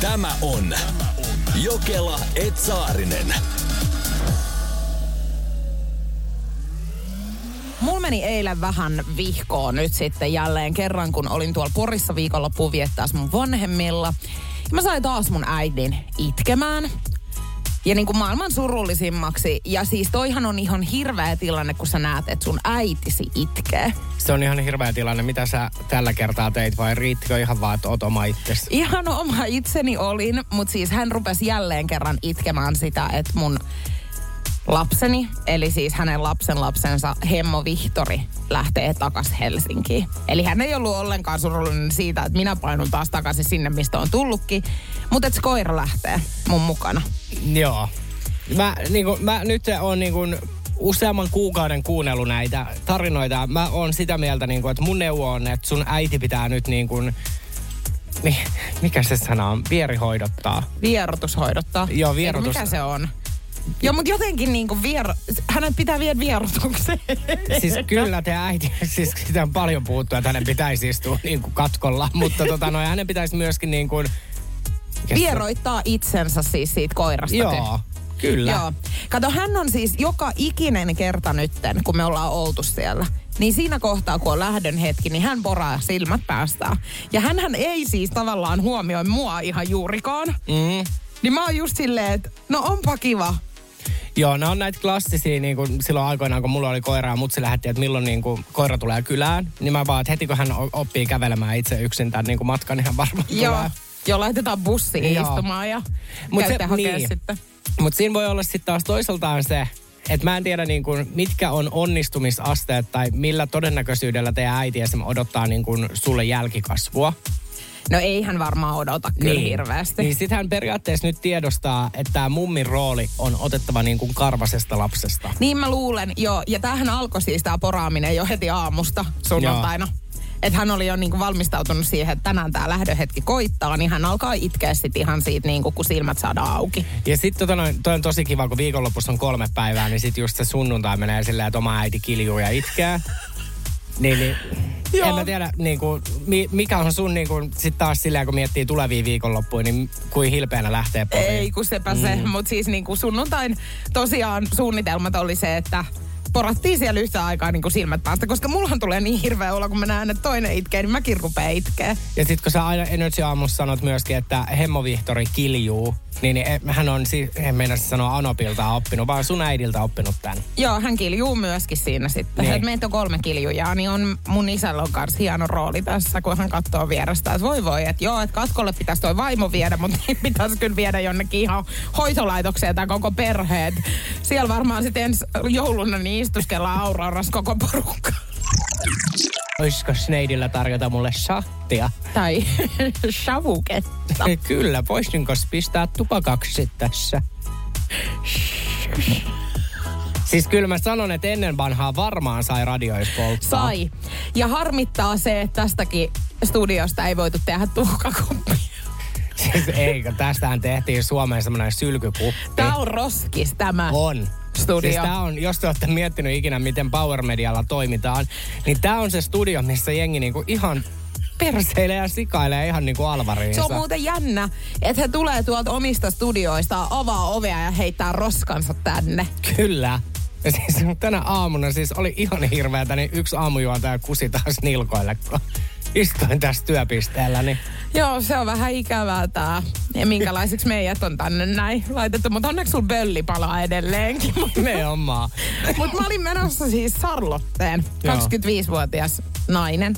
Tämä on Jokela Etsaarinen. Mulla meni eilen vähän vihkoon nyt sitten jälleen kerran, kun olin tuolla Porissa viikonloppuun viettää mun vanhemmilla. Ja mä sain taas mun äidin itkemään. Ja niin kuin maailman surullisimmaksi. Ja siis toihan on ihan hirveä tilanne, kun sä näet, että sun äitisi itkee. Se on ihan hirveä tilanne. Mitä sä tällä kertaa teit vai riittikö ihan vaan, että oot oma itsesi? Ihan oma itseni olin, mutta siis hän rupesi jälleen kerran itkemään sitä, että mun lapseni, eli siis hänen lapsen lapsensa Hemmo Vihtori lähtee takas Helsinkiin. Eli hän ei ollut ollenkaan surullinen siitä, että minä painun taas takaisin sinne, mistä on tullutkin. Mutta että koira lähtee mun mukana. Joo. Mä, niin kuin, mä nyt on niin kuin, useamman kuukauden kuunnellut näitä tarinoita. Mä oon sitä mieltä, niin kuin, että mun neuvo on, että sun äiti pitää nyt niin kuin, mi, mikä se sana on? Vierihoidottaa. Vierotushoidottaa. Joo, vierotus. Mikä se on? Joo, mutta jotenkin niin kuin viero... hänet pitää viedä vierotukseen. Siis kyllä te äiti, siis sitä on paljon puhuttu, että hänen pitäisi istua niin kuin katkolla, mutta tota, no, hänen pitäisi myöskin niin kuin, Vieroittaa itsensä siis siitä koirasta. Joo, kyllä. Joo. Kato, hän on siis joka ikinen kerta nytten, kun me ollaan oltu siellä. Niin siinä kohtaa, kun on lähdön hetki, niin hän poraa silmät päästään. Ja hän ei siis tavallaan huomioi mua ihan juurikaan. Mm. Niin mä oon just silleen, että no onpa kiva. Joo, ne on näitä klassisia, niin kuin silloin aikoinaan, kun mulla oli koira ja mutsi lähetti, että milloin niin kuin, koira tulee kylään. Niin mä vaan, että heti kun hän oppii kävelemään itse yksin tämän niin kuin matkan, niin hän varmaan Joo. tulee. Jo laitetaan bussiin Joo. istumaan ja Mut se- niin. sitten. Mutta siinä voi olla sitten taas toiseltaan se, että mä en tiedä niin kuin, mitkä on onnistumisasteet tai millä todennäköisyydellä teidän äiti esimerkiksi odottaa niin kuin, sulle jälkikasvua. No ei hän varmaan odota kyllä hirveästi. Niin sit hän periaatteessa nyt tiedostaa, että tämä mummin rooli on otettava niin kuin karvasesta lapsesta. Niin mä luulen, joo. Ja tämähän alkoi siis tämä poraaminen jo heti aamusta sunnuntaina. Että hän oli jo niinku valmistautunut siihen, että tänään tämä lähdöhetki koittaa, niin hän alkaa itkeä sitten ihan siitä, niinku, kun silmät saadaan auki. Ja sitten tota noin, toi on tosi kiva, kun viikonlopussa on kolme päivää, niin sitten just se sunnuntai menee silleen, että oma äiti kiljuu ja itkee. Niin, niin Joo. en mä tiedä, niin kuin, mi, mikä on sun niin kuin, sit taas silleen, kun miettii tulevia viikonloppuja, niin kuin hilpeänä lähtee poriin. Ei, kun sepä se. Mutta siis niinku sunnuntain tosiaan suunnitelmat oli se, että porattiin siellä yhtä aikaa niin kuin silmät päästä, koska mullahan tulee niin hirveä olo, kun mä näen, että toinen itkee, niin mäkin rupean itkeä. Ja sitten kun sä aina Energy aamussa sanot myöskin, että Hemmo Vihtori kiljuu, niin, niin eh, hän on, siis, en meinaa sanoa Anopilta oppinut, vaan sun äidiltä oppinut tämän. Joo, hän kiljuu myöskin siinä sitten. Niin. Meitä on kolme kiljujaa, niin on mun isällä on kanssa hieno rooli tässä, kun hän katsoo vierestä, että voi voi, että joo, että katkolle pitäisi toi vaimo viedä, mutta niin pitäisi kyllä viedä jonnekin ihan hoitolaitokseen tai koko perheet. Siellä varmaan sitten ensi jouluna niin istuskellaan Auroras koko porukka. Olisiko Sneidillä tarjota mulle shottia? Tai savuketta. Kyllä, voisinko pistää tupakaksi tässä? Siis kyllä mä sanon, että ennen vanhaa varmaan sai radioissa polttaa. Sai. Ja harmittaa se, että tästäkin studiosta ei voitu tehdä tuhkakuppia. Siis eikö, tästähän tehtiin Suomeen semmoinen sylkykuppi. Tää on roskis tämä. On. Studio. Siis tää on, jos te olette miettinyt ikinä, miten Power Medialla toimitaan, niin tää on se studio, missä jengi niinku ihan perseilee ja sikailee ihan niinku alvariinsa. Se on muuten jännä, että he tulee tuolta omista studioista, avaa ovea ja heittää roskansa tänne. Kyllä. Ja siis tänä aamuna siis oli ihan hirveätä, niin yksi aamujuontaja kusi taas nilkoille, kun istuin tässä työpisteellä. Niin Joo, se on vähän ikävää tää. Ja minkälaiseksi meidät on tänne näin laitettu. Mutta onneksi sulla bölli palaa edelleenkin. nimenomaan. Mutta mä olin menossa siis Sarlotteen, Joo. 25-vuotias nainen.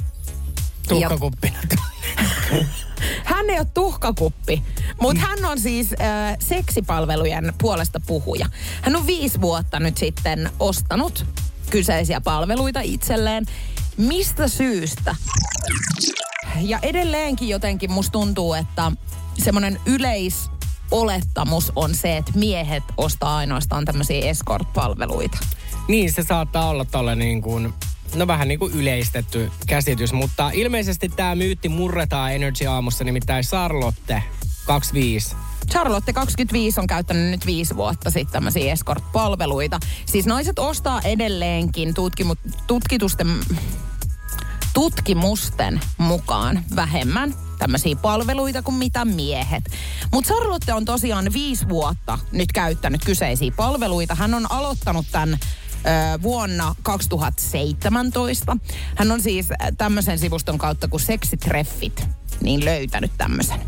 Tuhkakuppina. Hän ei ole tuhkakuppi, mutta hän on siis äh, seksipalvelujen puolesta puhuja. Hän on viisi vuotta nyt sitten ostanut kyseisiä palveluita itselleen. Mistä syystä? Ja edelleenkin jotenkin musta tuntuu, että semmoinen yleisolettamus on se, että miehet ostaa ainoastaan tämmöisiä escort-palveluita. Niin, se saattaa olla tolle niin kuin, no vähän niin kuin yleistetty käsitys, mutta ilmeisesti tämä myytti murretaan Energy aamussa, nimittäin Charlotte 25. Charlotte 25 on käyttänyt nyt viisi vuotta sitten tämmöisiä escort-palveluita. Siis naiset ostaa edelleenkin tutkimu- tutkitusten, tutkimusten mukaan vähemmän tämmöisiä palveluita kuin mitä miehet. Mutta Charlotte on tosiaan viisi vuotta nyt käyttänyt kyseisiä palveluita. Hän on aloittanut tämän vuonna 2017. Hän on siis tämmöisen sivuston kautta kuin Seksitreffit, niin löytänyt tämmöisen.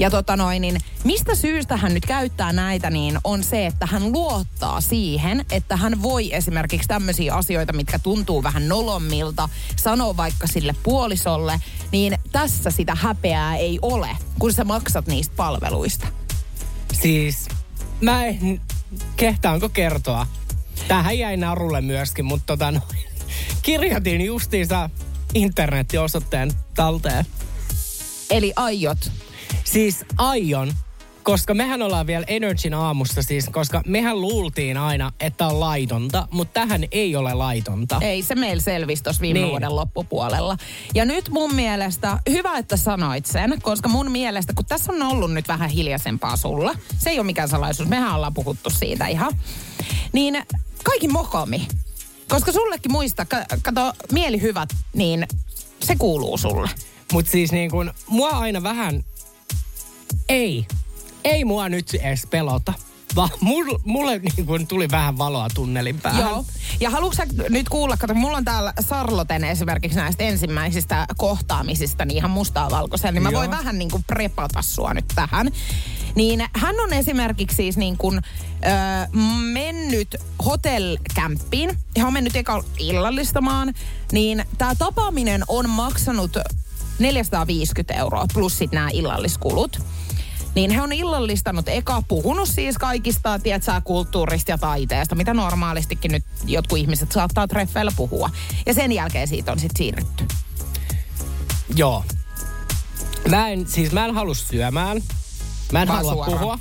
Ja tota noin, niin mistä syystä hän nyt käyttää näitä, niin on se, että hän luottaa siihen, että hän voi esimerkiksi tämmöisiä asioita, mitkä tuntuu vähän nolommilta, sanoa vaikka sille puolisolle, niin tässä sitä häpeää ei ole, kun sä maksat niistä palveluista. Siis mä en, kehtaanko kertoa? Tähän jäi narulle myöskin, mutta tota no, kirjoitin justiinsa internettiosoitteen talteen. Eli aiot Siis aion, koska mehän ollaan vielä Energyn aamussa siis, koska mehän luultiin aina, että on laitonta, mutta tähän ei ole laitonta. Ei se meillä selvisi tuossa viime niin. vuoden loppupuolella. Ja nyt mun mielestä, hyvä että sanoit sen, koska mun mielestä, kun tässä on ollut nyt vähän hiljaisempaa sulla, se ei ole mikään salaisuus, mehän ollaan puhuttu siitä ihan, niin kaikki mokomi. Koska sullekin muista, kato, mielihyvät, niin se kuuluu sulle. Mutta siis niin kun, mua aina vähän ei, ei mua nyt edes pelota. Vaan mulle, mulle niin kuin tuli vähän valoa tunnelin päähän. Joo. Ja haluatko nyt kuulla, kato, mulla on täällä Sarloten esimerkiksi näistä ensimmäisistä kohtaamisista niin ihan mustaa valkoisen, niin mä Joo. voin vähän niin kuin prepata sua nyt tähän. Niin hän on esimerkiksi siis niin kuin, ö, mennyt hotellkämppiin ja on mennyt eka illallistamaan, niin tämä tapaaminen on maksanut 450 euroa plus sitten nämä illalliskulut. Niin he on illallistanut eka puhunut siis kaikista, tiedätkö, kulttuurista ja taiteesta, mitä normaalistikin nyt jotkut ihmiset saattaa treffeillä puhua. Ja sen jälkeen siitä on sitten siirrytty. Joo. Mä en, siis mä en halua syömään. Mä en Vaan halua suoraan. puhua.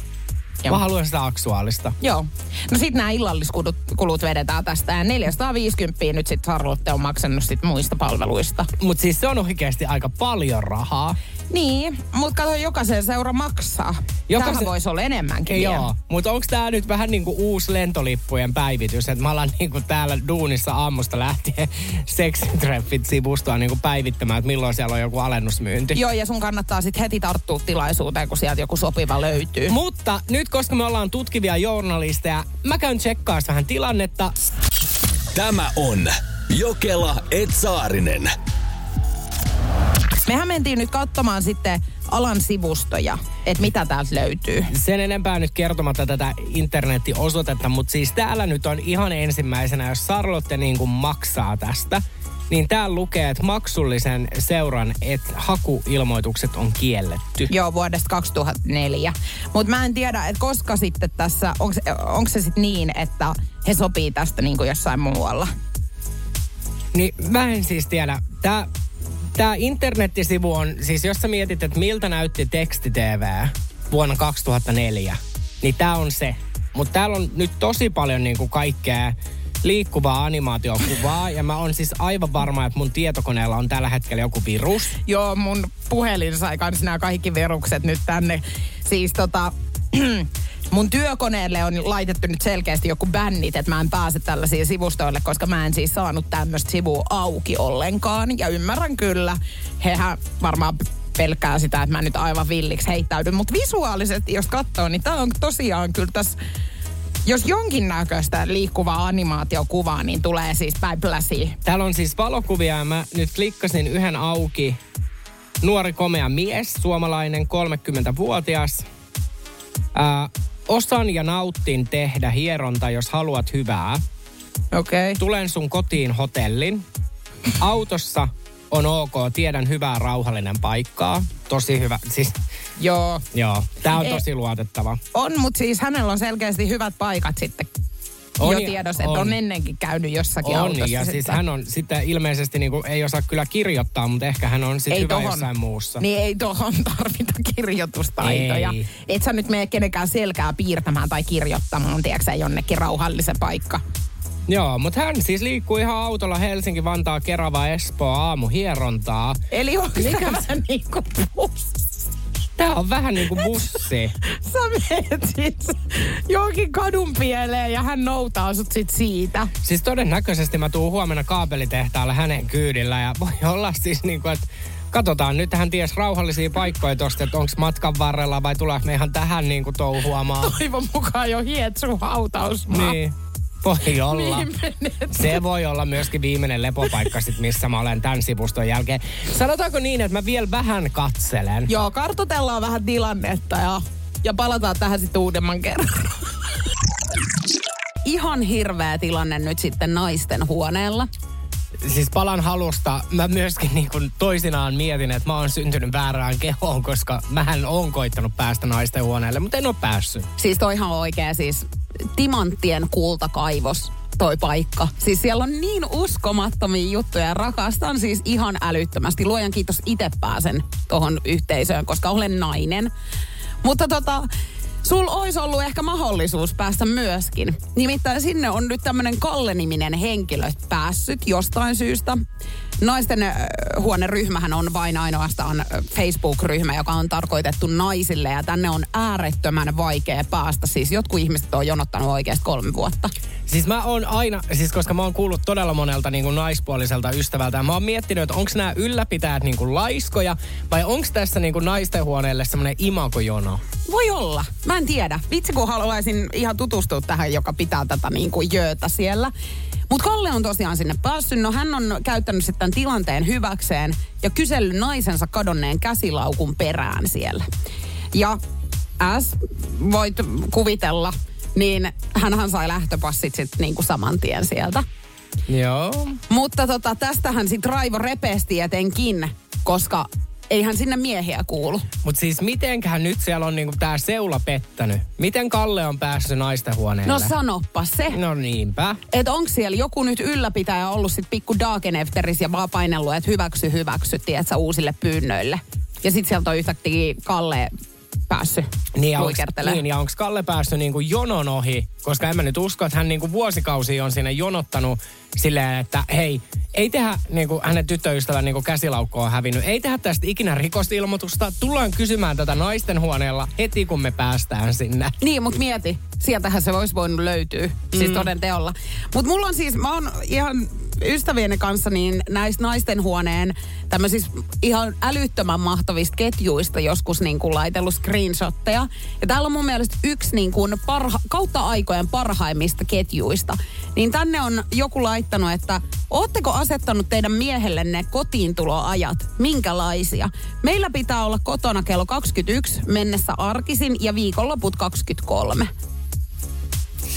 Joo. Mä haluan sitä aksuaalista. Joo. No sit nämä illalliskulut kulut vedetään tästä ja 450 nyt sit Charlotte on maksanut sit muista palveluista. Mut siis se on oikeasti aika paljon rahaa. Niin, mutta kato, jokaisen seura maksaa. Jokaisen... Tähän voisi olla enemmänkin Ei Joo, mutta onko tämä nyt vähän niin kuin uusi lentolippujen päivitys, että mä alan niin kuin täällä duunissa aamusta lähtien seksitreffit sivustoa niin kuin päivittämään, että milloin siellä on joku alennusmyynti. Joo, ja sun kannattaa sitten heti tarttua tilaisuuteen, kun sieltä joku sopiva löytyy. Mutta nyt, koska me ollaan tutkivia journalisteja, mä käyn tsekkaa vähän tilannetta. Tämä on Jokela Etsaarinen. Mehän mentiin nyt katsomaan sitten alan sivustoja, että mitä täältä löytyy. Sen enempää nyt kertomatta tätä internettiosoitetta, mutta siis täällä nyt on ihan ensimmäisenä, jos Sarlotte niin kuin maksaa tästä, niin täällä lukee, että maksullisen seuran, että hakuilmoitukset on kielletty. Joo, vuodesta 2004. Mutta mä en tiedä, että koska sitten tässä, onko se, onko se sitten niin, että he sopii tästä niin kuin jossain muualla? Niin mä en siis tiedä. Tää Tämä internettisivu on, siis jos sä mietit, että miltä näytti teksti-TV vuonna 2004, niin tämä on se. Mutta täällä on nyt tosi paljon niinku kaikkea liikkuvaa animaatiokuvaa ja mä oon siis aivan varma, että mun tietokoneella on tällä hetkellä joku virus. Joo, mun puhelin sai kans nämä kaikki virukset nyt tänne. Siis tota, mun työkoneelle on laitettu nyt selkeästi joku bännit, että mä en pääse tällaisiin sivustoille, koska mä en siis saanut tämmöistä sivua auki ollenkaan. Ja ymmärrän kyllä, hehän varmaan pelkää sitä, että mä nyt aivan villiksi heittäydyn. Mutta visuaalisesti, jos katsoo, niin tää on tosiaan kyllä tässä jos jonkinnäköistä liikkuvaa animaatiokuvaa, niin tulee siis päipläsi. Täällä on siis valokuvia ja mä nyt klikkasin yhden auki. Nuori komea mies, suomalainen, 30-vuotias. Äh, osan ja nauttin tehdä hieronta, jos haluat hyvää. Okei. Okay. Tulen sun kotiin hotellin. Autossa on ok, tiedän hyvää rauhallinen paikkaa. Tosi hyvä, siis... Joo. Joo, tää on tosi luotettava. On, mutta siis hänellä on selkeästi hyvät paikat sitten on, jo tiedossa, että on. on ennenkin käynyt jossakin on, autossa. ja siis hän on sitten ilmeisesti niin kuin, ei osaa kyllä kirjoittaa, mutta ehkä hän on sitten hyvä tohon, jossain muussa. Niin ei tuohon tarvita kirjoitustaitoja. Ei. Et sä nyt mene kenenkään selkää piirtämään tai kirjoittamaan, tiedätkö jonnekin rauhallisen paikka. Joo, mutta hän siis liikkuu ihan autolla Helsinki, Vantaa, Kerava, Espoo aamu hierontaa. Eli on Mikä... vähän niin kuin Tää on vähän niin kuin bussi. Sä menet siis johonkin kadun pieleen ja hän noutaa sut sit siitä. Siis todennäköisesti mä tuun huomenna kaapelitehtaalle hänen kyydillä ja voi olla siis niin kuin, että katsotaan nyt tähän ties rauhallisia paikkoja tosta, että onko matkan varrella vai tuleeko me ihan tähän niin kuin touhuamaan. Toivon mukaan jo hietsu hautausmaa. Niin. Voi olla. Viimeinen. Se voi olla myöskin viimeinen lepopaikka sit, missä mä olen tämän sivuston jälkeen. Sanotaanko niin, että mä vielä vähän katselen? Joo, kartoitellaan vähän tilannetta ja, ja palataan tähän sitten uudemman kerran. Ihan hirveä tilanne nyt sitten naisten huoneella. Siis palan halusta mä myöskin niin kuin toisinaan mietin, että mä oon syntynyt väärään kehoon, koska mähän oon koittanut päästä naisten huoneelle, mutta en ole päässyt. Siis toi ihan oikea siis timanttien kultakaivos toi paikka. Siis siellä on niin uskomattomia juttuja ja rakastan siis ihan älyttömästi. Luojan kiitos itse pääsen tohon yhteisöön, koska olen nainen. Mutta tota, sul olisi ollut ehkä mahdollisuus päästä myöskin. Nimittäin sinne on nyt tämmöinen Kalle-niminen henkilö päässyt jostain syystä. Naisten äh, huoneryhmähän on vain ainoastaan äh, Facebook-ryhmä, joka on tarkoitettu naisille ja tänne on äärettömän vaikea päästä. Siis jotkut ihmiset on jonottanut oikeasti kolme vuotta. Siis mä oon aina, siis koska mä oon kuullut todella monelta niin kuin naispuoliselta ystävältä, ja mä oon miettinyt, että onko nämä ylläpitäjät niin kuin laiskoja, vai onko tässä niin kuin naisten huoneelle semmoinen imakojono? Voi olla. Mä en tiedä. Vitsi kun haluaisin ihan tutustua tähän, joka pitää tätä niin kuin jöötä siellä. Mutta Kalle on tosiaan sinne päässyt. No hän on käyttänyt sitten tämän tilanteen hyväkseen ja kysellyt naisensa kadonneen käsilaukun perään siellä. Ja as voit kuvitella, niin hänhän sai lähtöpassit sitten niinku saman tien sieltä. Joo. Mutta tota, tästähän sitten Raivo repesti etenkin, koska eihän sinne miehiä kuulu. Mutta siis mitenköhän nyt siellä on niinku tää seula pettänyt? Miten Kalle on päässyt naisten huoneelle? No sanoppa se. No niinpä. Että onko siellä joku nyt ylläpitäjä ollut sit pikku Dagenefteris ja vaan painellut, että hyväksy, hyväksy, tiedätkö, uusille pyynnöille. Ja sitten sieltä on yhtäkkiä Kalle päässyt Niin, ja onks, niin, ja onko Kalle päässyt niinku jonon ohi? Koska en mä nyt usko, että hän niinku vuosikausia on siinä jonottanut silleen, että hei, ei tehdä, niinku hänen tyttöystävän niinku käsilaukko on hävinnyt, ei tehdä tästä ikinä rikosilmoitusta. Tullaan kysymään tätä naisten huoneella heti, kun me päästään sinne. Niin, mutta mieti, sieltähän se olisi voinut löytyä, siis toden teolla. Mutta mulla on siis, mä oon ihan ystävieni kanssa niin näistä naisten huoneen tämmöisistä ihan älyttömän mahtavista ketjuista joskus niin kuin laitellut screenshotteja. Ja täällä on mun mielestä yksi niin kuin parha, kautta aikojen parhaimmista ketjuista. Niin tänne on joku laittanut, että ootteko asettanut teidän miehellenne kotiintuloajat? Minkälaisia? Meillä pitää olla kotona kello 21 mennessä arkisin ja viikonloput 23.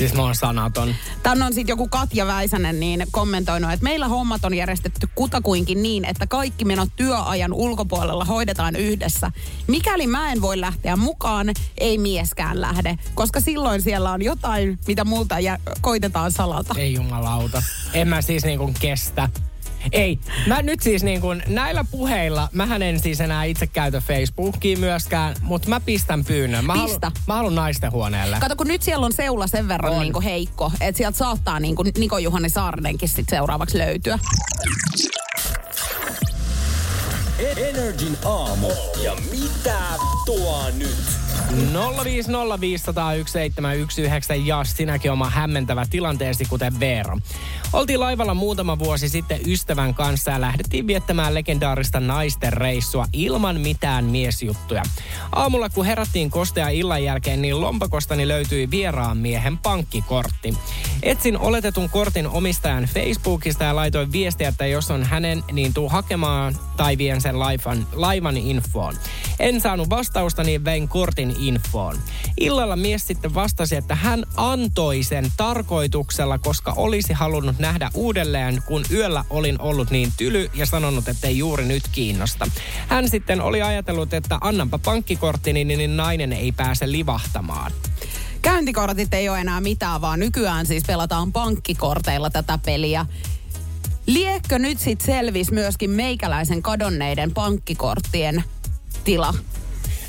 Siis mä oon sanaton. Tänne on sitten joku Katja Väisänen niin kommentoinut, että meillä hommat on järjestetty kutakuinkin niin, että kaikki menot työajan ulkopuolella hoidetaan yhdessä. Mikäli mä en voi lähteä mukaan, ei mieskään lähde, koska silloin siellä on jotain, mitä multa jä- koitetaan salata. Ei jumalauta. En mä siis niinku kestä. Ei. Mä nyt siis niin kuin näillä puheilla, mähän en siis enää itse käytä Facebookia myöskään, mutta mä pistän pyynnön. Mä Pistä. Haluan, mä haluan naisten huoneelle. Kato, kun nyt siellä on seula sen verran On. niin kuin heikko, että sieltä saattaa niin kuin Niko Juhani Saarinenkin sit seuraavaksi löytyä. Energin aamu. Ja mitä tuo nyt? 050501719 ja sinäkin oma hämmentävä tilanteesi, kuten Veera. Oltiin laivalla muutama vuosi sitten ystävän kanssa ja lähdettiin viettämään legendaarista naisten reissua ilman mitään miesjuttuja. Aamulla kun herättiin kostea illan jälkeen, niin lompakostani löytyi vieraan miehen pankkikortti. Etsin oletetun kortin omistajan Facebookista ja laitoin viestiä, että jos on hänen, niin tuu hakemaan tai vien sen laivan, laivan infoon. En saanut vastausta, niin vein kortin infoon. Illalla mies sitten vastasi, että hän antoi sen tarkoituksella, koska olisi halunnut nähdä uudelleen, kun yöllä olin ollut niin tyly ja sanonut, että ei juuri nyt kiinnosta. Hän sitten oli ajatellut, että annanpa pankkikorttini, niin nainen ei pääse livahtamaan. Käyntikortit ei ole enää mitään, vaan nykyään siis pelataan pankkikorteilla tätä peliä. Liekkö nyt sit selvis myöskin meikäläisen kadonneiden pankkikorttien tila?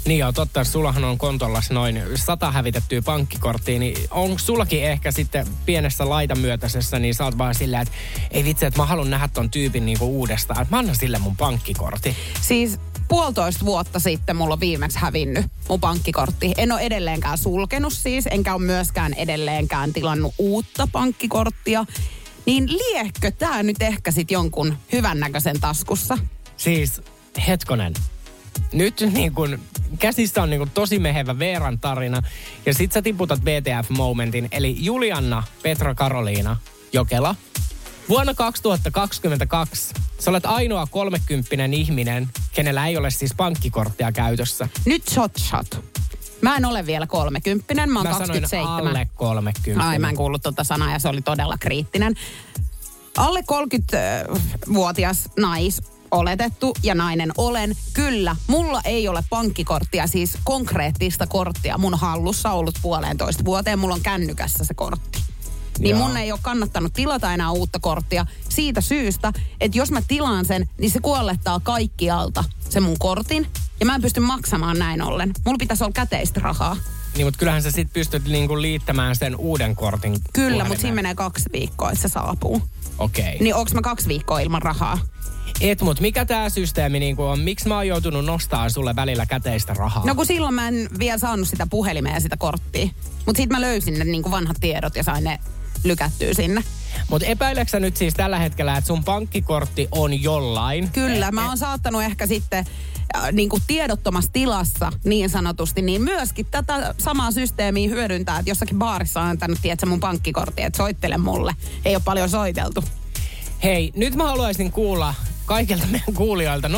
Niin joo, totta, sullahan on kontollas noin sata hävitettyä pankkikorttia, niin onko sullakin ehkä sitten pienessä laitamyötäisessä, niin sä oot vaan silleen, että ei vitsi, että mä haluan nähdä ton tyypin niinku uudestaan, mä annan sille mun pankkikortti. Siis puolitoista vuotta sitten mulla on viimeksi hävinnyt mun pankkikortti. En ole edelleenkään sulkenut siis, enkä ole myöskään edelleenkään tilannut uutta pankkikorttia. Niin liekö tää nyt ehkä sit jonkun hyvännäköisen taskussa? Siis hetkonen. Nyt niin kun, käsissä on niin kun tosi mehevä Veeran tarina. Ja sit sä tiputat BTF-momentin. Eli Julianna Petra Karoliina Jokela. Vuonna 2022 sä olet ainoa kolmekymppinen ihminen, kenellä ei ole siis pankkikorttia käytössä. Nyt shot shot. Mä en ole vielä kolmekymppinen, mä oon Mä sanoin 27. alle 30. Ai, mä en kuullut tuota sanaa ja se oli todella kriittinen. Alle 30-vuotias nais oletettu ja nainen olen. Kyllä, mulla ei ole pankkikorttia, siis konkreettista korttia mun hallussa ollut puolentoista vuoteen. Mulla on kännykässä se kortti. Niin Joo. mun ei ole kannattanut tilata enää uutta korttia siitä syystä, että jos mä tilaan sen, niin se kuollettaa kaikkialta se mun kortin. Ja mä en pysty maksamaan näin ollen. Mulla pitäisi olla käteistä rahaa. Niin, mutta kyllähän sä sit pystyt niinku liittämään sen uuden kortin. Kyllä, mutta siinä menee kaksi viikkoa, että se saapuu. Okei. Okay. Niin onks mä kaksi viikkoa ilman rahaa? Et, mut mikä tää systeemi niinku on? Miksi mä oon joutunut nostaa sulle välillä käteistä rahaa? No kun silloin mä en vielä saanut sitä puhelimea ja sitä korttia. Mutta sitten mä löysin ne niin vanhat tiedot ja sain ne lykättyä sinne. Mutta epäileksä nyt siis tällä hetkellä, että sun pankkikortti on jollain? Kyllä, mä oon saattanut ehkä sitten äh, niin kuin tiedottomassa tilassa niin sanotusti, niin myöskin tätä samaa systeemiä hyödyntää, että jossakin baarissa on antanut, tiedätkö, mun pankkikortti, että soittele mulle. Ei ole paljon soiteltu. Hei, nyt mä haluaisin kuulla kaikilta meidän kuulijoilta 050501719.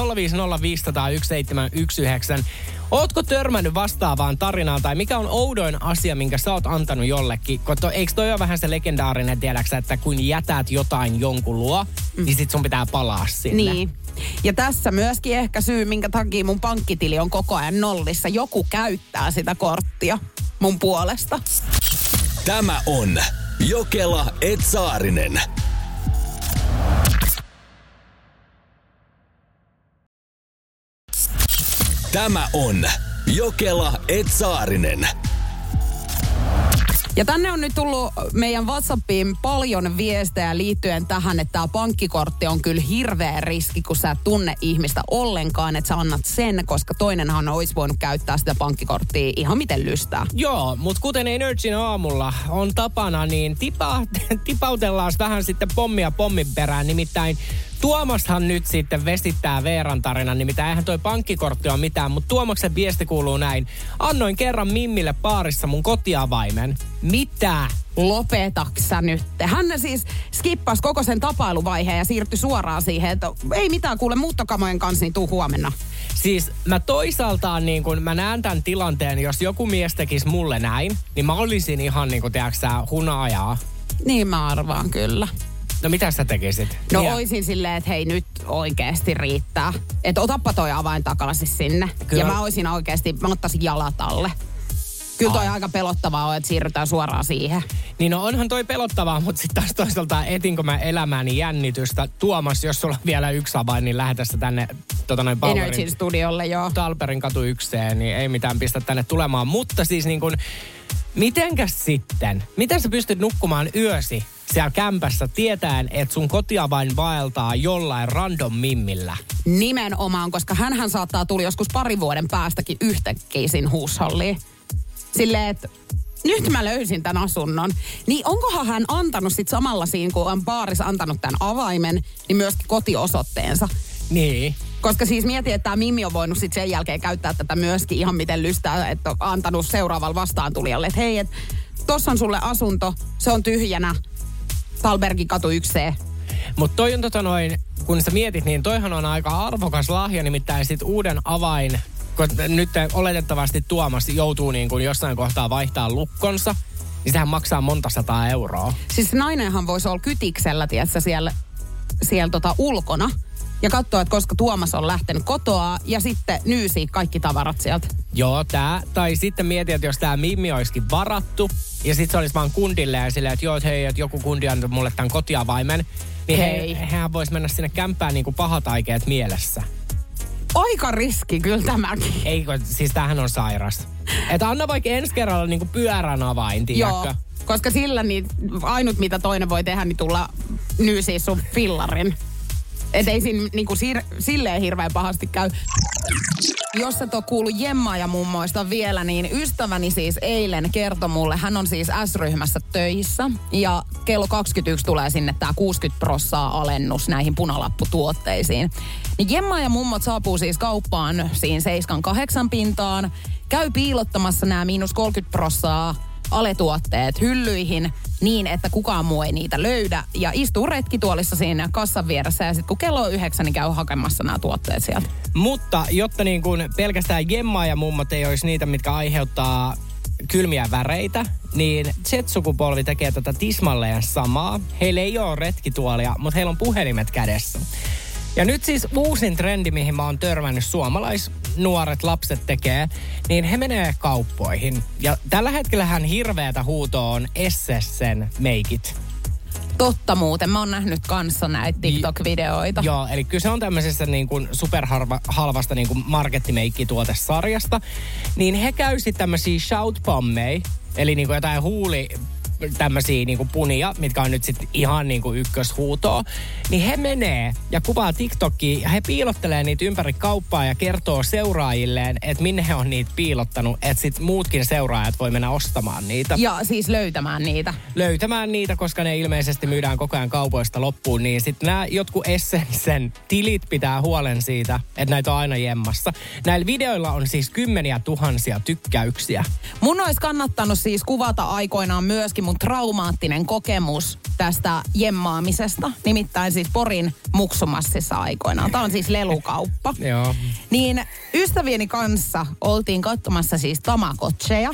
Ootko törmännyt vastaavaan tarinaan tai mikä on oudoin asia, minkä sä oot antanut jollekin? Koska eikö toi ole vähän se legendaarinen, tiedäksä, että kun jätät jotain jonkun luo, mm. niin sit sun pitää palaa sinne. Niin. Ja tässä myöskin ehkä syy, minkä takia mun pankkitili on koko ajan nollissa. Joku käyttää sitä korttia mun puolesta. Tämä on Jokela Etsaarinen. Tämä on Jokela Etsaarinen. Ja tänne on nyt tullut meidän WhatsAppiin paljon viestejä liittyen tähän, että tämä pankkikortti on kyllä hirveä riski, kun sä et tunne ihmistä ollenkaan, että sä annat sen, koska toinenhan olisi voinut käyttää sitä pankkikorttia ihan miten lystää. Joo, mutta kuten Energyn aamulla on tapana, niin tipa, tipautellaan vähän sitten pommia pommin perään. Nimittäin Tuomashan nyt sitten vesittää Veeran tarinan, nimittäin eihän toi pankkikortti ole mitään, mutta Tuomaksen viesti kuuluu näin. Annoin kerran Mimmille paarissa mun kotiavaimen. Mitä? Lopetaksa nyt. Hän siis skippasi koko sen tapailuvaiheen ja siirtyi suoraan siihen, että ei mitään kuule muuttokamojen kanssa, niin tuu huomenna. Siis mä toisaaltaan niin kun mä näen tämän tilanteen, jos joku mies tekisi mulle näin, niin mä olisin ihan niin kuin tiedätkö hunajaa. Niin mä arvaan kyllä. No mitä sä tekisit? No Niin, oisin silleen, että hei nyt oikeasti riittää. Että otappa toi avain takaisin sinne. Kyllä. Ja mä oisin oikeasti, mä ottaisin jalat alle. Kyllä toi aika pelottavaa on, että siirrytään suoraan siihen. Niin no onhan toi pelottavaa, mutta sitten taas toisaalta etinkö mä elämääni jännitystä. Tuomas, jos sulla on vielä yksi avain, niin lähetä sitä tänne tota noin Energy Powerin, Studiolle, joo. Talperin katu ykseen, niin ei mitään pistä tänne tulemaan. Mutta siis niin kuin, mitenkäs sitten? Miten sä pystyt nukkumaan yösi siellä kämpässä tietäen, että sun kotiavain vaeltaa jollain random mimmillä? Nimenomaan, koska hän saattaa tulla joskus pari vuoden päästäkin yhtäkkiä siinä huusholliin. Silleen, että nyt mä löysin tämän asunnon. Niin onkohan hän antanut sit samalla siinä, kun on baarissa antanut tämän avaimen, niin myöskin kotiosoitteensa. Niin. Koska siis mietin, että tämä Mimmi on voinut sit sen jälkeen käyttää tätä myöskin ihan miten lystää, että on antanut seuraavalle vastaantulijalle, että hei, että tossa on sulle asunto, se on tyhjänä, Talbergin katu 1C. Mutta toi on tota noin, kun sä mietit, niin toihan on aika arvokas lahja, nimittäin sit uuden avain, kun nyt oletettavasti Tuomas joutuu niin kuin jossain kohtaa vaihtaa lukkonsa, niin sehän maksaa monta sataa euroa. Siis nainenhan voisi olla kytiksellä, tiedätkö, siellä, siellä tota ulkona. Ja katsoa, että koska Tuomas on lähtenyt kotoa ja sitten nyysi kaikki tavarat sieltä. Joo, tää. Tai sitten mieti, että jos tämä Mimmi olisikin varattu, ja sitten se olisi vaan kundille ja silleen, että joo, että hei, että joku kundi antoi mulle tämän kotiavaimen, niin Hei. he, hehän vois mennä sinne kämppään niin kuin pahat aikeet mielessä. Aika riski kyllä tämäkin. Eikö, siis tämähän on sairas. Että anna vaikka ensi kerralla niin kuin pyörän avain, Joo, tiedätkö? koska sillä niin ainut mitä toinen voi tehdä, niin tulla nyysiä sun fillarin. Et ei siinä niinku siir- silleen hirveän pahasti käy. Jos et ole kuullut Jemma ja mummoista vielä, niin ystäväni siis eilen kertoi mulle, hän on siis S-ryhmässä töissä ja kello 21 tulee sinne tämä 60 prossaa alennus näihin punalapputuotteisiin. Niin Jemma ja mummot saapuu siis kauppaan siinä 7-8 pintaan, käy piilottamassa nämä miinus 30 prossaa aletuotteet hyllyihin niin, että kukaan muu ei niitä löydä. Ja istuu retkituolissa siinä kassan vieressä ja sitten kun kello on yhdeksän, niin käy hakemassa nämä tuotteet sieltä. Mutta jotta niin kuin pelkästään Gemma ja mummot ei olisi niitä, mitkä aiheuttaa kylmiä väreitä, niin Z-sukupolvi tekee tätä tismalleen samaa. Heillä ei ole retkituolia, mutta heillä on puhelimet kädessä. Ja nyt siis uusin trendi, mihin mä oon törmännyt suomalaisnuoret lapset tekee, niin he menee kauppoihin. Ja tällä hetkellä hän hirveätä huutoa on Essessen meikit. Totta muuten, mä oon nähnyt kanssa näitä TikTok-videoita. Joo, eli kyse on tämmöisestä niin kuin superhalvasta niin kuin markettimeikkituotesarjasta. Niin he käy sitten tämmöisiä shout-pommeja, eli niin kuin jotain huuli tämmöisiä niinku punia, mitkä on nyt sitten ihan niinku ykköshuutoa, niin he menee ja kuvaa TikTokia ja he piilottelee niitä ympäri kauppaa ja kertoo seuraajilleen, että minne he on niitä piilottanut, että sitten muutkin seuraajat voi mennä ostamaan niitä. Ja siis löytämään niitä. Löytämään niitä, koska ne ilmeisesti myydään koko ajan kaupoista loppuun, niin sitten nämä jotkut Essensen tilit pitää huolen siitä, että näitä on aina jemmassa. Näillä videoilla on siis kymmeniä tuhansia tykkäyksiä. Mun olisi kannattanut siis kuvata aikoinaan myöskin mun traumaattinen kokemus tästä jemmaamisesta. Nimittäin siis Porin muksumassissa aikoinaan. Tämä on siis lelukauppa. Joo. Niin ystävieni kanssa oltiin katsomassa siis tamakotseja.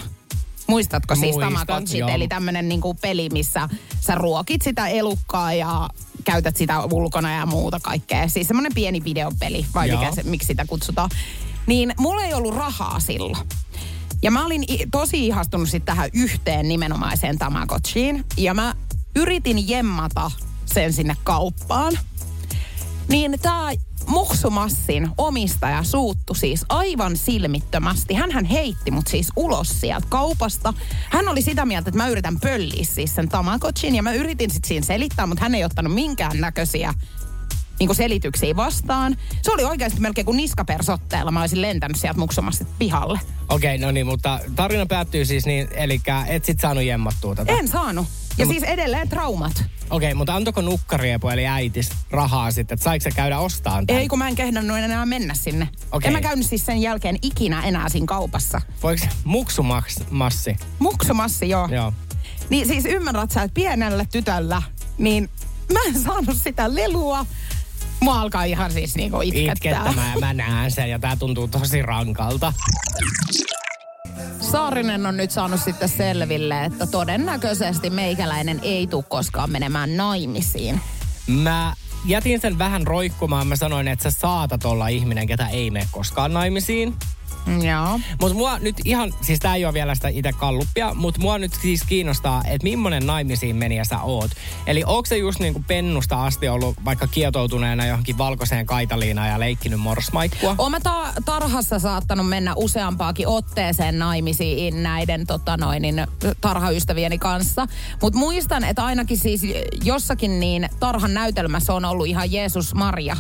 Muistatko siis Muistan, tamakotsit? joo. Eli tämmönen niinku peli, missä sä ruokit sitä elukkaa ja käytät sitä ulkona ja muuta kaikkea. Siis semmoinen pieni videopeli, vai Joo. mikä se, miksi sitä kutsutaan. Niin mulla ei ollut rahaa silloin. Ja mä olin tosi ihastunut sitten tähän yhteen nimenomaiseen Tamagotchiin. Ja mä yritin jemmata sen sinne kauppaan. Niin tämä Muksumassin omistaja suuttu siis aivan silmittömästi. Hänhän heitti mut siis ulos sieltä kaupasta. Hän oli sitä mieltä, että mä yritän pölliä siis sen Tamagotchin ja mä yritin sitten siinä selittää, mutta hän ei ottanut minkään näköisiä niin selityksiä vastaan. Se oli oikeasti melkein kuin niskapersotteella. Mä olisin lentänyt sieltä Muksumassit pihalle. Okei, no niin, mutta tarina päättyy siis niin, eli et sit saanut jemmattua tätä. En saanut. Ja No, siis edelleen traumat. Okei, mutta antako nukkariepu eli äitis rahaa sitten, että saiko se käydä ostaan tämän? Ei kun mä en kehdannut enää mennä sinne. Okei. En mä käynyt siis sen jälkeen ikinä enää siinä kaupassa. Voiko muksumassi? Muksumassi, joo. Joo. Niin siis ymmärrät sä, että pienellä tytöllä, niin mä en saanut sitä lelua. Mua alkaa ihan siis niinku itkettää. Itkettämään, mä näen sen ja tää tuntuu tosi rankalta. Saarinen on nyt saanut sitten selville, että todennäköisesti meikäläinen ei tule koskaan menemään naimisiin. Mä jätin sen vähän roikkumaan. Mä sanoin, että sä saatat olla ihminen, ketä ei mene koskaan naimisiin. Joo. Mutta mua nyt ihan, siis tää ei ole vielä sitä itse kalluppia, mutta mua nyt siis kiinnostaa, että millainen naimisiin meniä sä oot. Eli onko se just niinku pennusta asti ollut vaikka kietoutuneena johonkin valkoiseen kaitaliinaan ja leikkinyt morsmaikkua? Oon mä ta- tarhassa saattanut mennä useampaakin otteeseen naimisiin näiden tota noin, niin, tarhaystävieni kanssa. Mutta muistan, että ainakin siis jossakin niin tarhan näytelmässä on ollut ihan Jeesus Maria.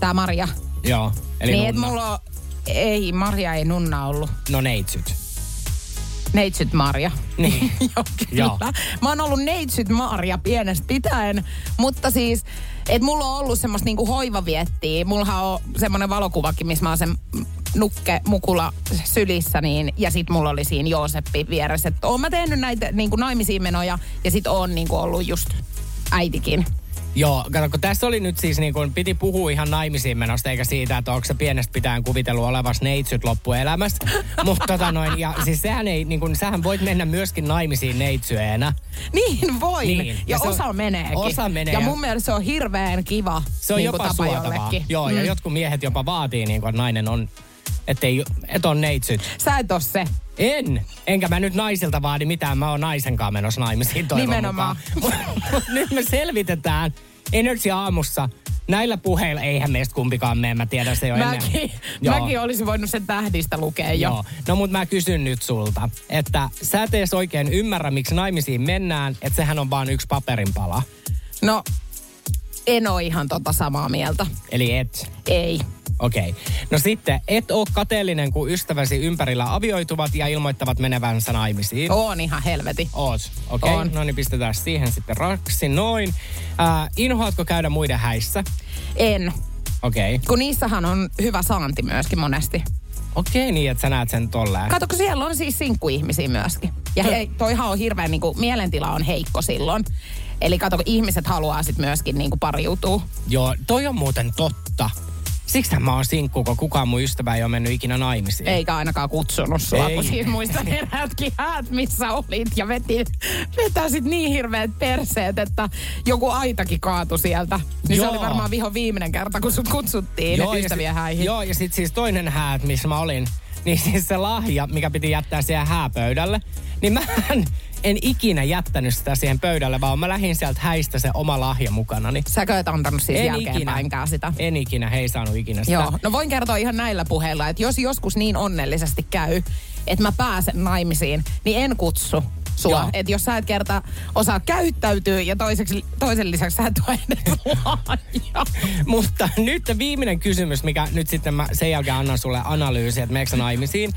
Tää Maria. Joo, eli niin, että mulla on, ei, Maria ei nunna ollut. No neitsyt. Neitsyt Maria. Niin. Joo, kyllä. Joo. Mä oon ollut neitsyt Maria pienestä pitäen, mutta siis, että mulla on ollut semmoista niinku hoivaviettiä. Mullahan on semmoinen valokuvakin, missä mä oon sen nukke mukula sylissä, niin, ja sit mulla oli siinä Jooseppi vieressä. Oon mä tehnyt näitä niinku naimisiin menoja, ja sit on niinku ollut just äitikin. Joo, kato, kun tässä oli nyt siis niin kuin, piti puhua ihan naimisiin menosta, eikä siitä, että onko se pienestä pitäen kuvitellut olevas neitsyt loppuelämästä. Mutta tota noin, ja siis sehän ei, niin kuin, sähän voit mennä myöskin naimisiin neitsyenä. Niin voin. Niin. Ja, Ja on- osa meneekin. osa menee Ja mun mielestä se on hirveän kiva Se on niin jopa tapa suotavaa. jollekin. Joo, ja jotkut miehet jopa vaatii, niin kuin, että nainen on, ettei, et on neitsyt. Sä et oo se. En. Enkä mä nyt naisilta vaadi mitään. Mä oon naisenkaan menossa naimisiin toivon Nimenomaan. nyt me selvitetään Energy aamussa. Näillä puheilla eihän meistä kumpikaan mene. Mä tiedän se jo ennen. Mäkin, Joo. mäkin olisin voinut sen tähdistä lukea jo. Joo. No mut mä kysyn nyt sulta, että sä et edes oikein ymmärrä, miksi naimisiin mennään, että sehän on vaan yksi paperinpala. No, En ole ihan tota samaa mieltä. Eli et. Ei. Okei. Okay. No sitten, et ole kateellinen, kun ystäväsi ympärillä avioituvat ja ilmoittavat menevänsä naimisiin. On ihan helveti. Oot. Okei, okay. No niin pistetään siihen sitten raksi. Noin. Äh, inhoatko käydä muiden häissä? En. Okei. Okay. Kun niissähän on hyvä saanti myöskin monesti. Okei, okay, niin että sä näet sen tolleen. Kato, kun siellä on siis sinkkuihmisiä myöskin. Ja he, toihan on hirveän, niin kuin, mielentila on heikko silloin. Eli kato, kun ihmiset haluaa sitten myöskin niin kuin pariutua. Joo, toi on muuten totta. Siksi mä oon sinkku, kun kukaan mun ystävä ei ole mennyt ikinä naimisiin. Eikä ainakaan kutsunut sua, Ei. kun siis muistan eräätkin häät, missä olit ja veti, vetäsit niin hirveät perseet, että joku aitakin kaatui sieltä. Niin Joo. se oli varmaan viho viimeinen kerta, kun sut kutsuttiin ja ystävien sit- häihin. Joo, ja sitten siis toinen häät, missä mä olin, niin siis se lahja, mikä piti jättää siihen hääpöydälle, niin mä en ikinä jättänyt sitä siihen pöydälle, vaan mä lähdin sieltä häistä se oma lahja mukana. Niin Säkö et antanut siis en jälkeenpäinkään sitä? En ikinä, he ei saanut ikinä sitä. Joo, no voin kertoa ihan näillä puheilla, että jos joskus niin onnellisesti käy, että mä pääsen naimisiin, niin en kutsu sua. Että jos sä et kerta osaa käyttäytyä ja toiseksi, toisen lisäksi sä et ole edes. Mutta nyt viimeinen kysymys, mikä nyt sitten mä sen jälkeen annan sulle analyysi, että meneekö naimisiin.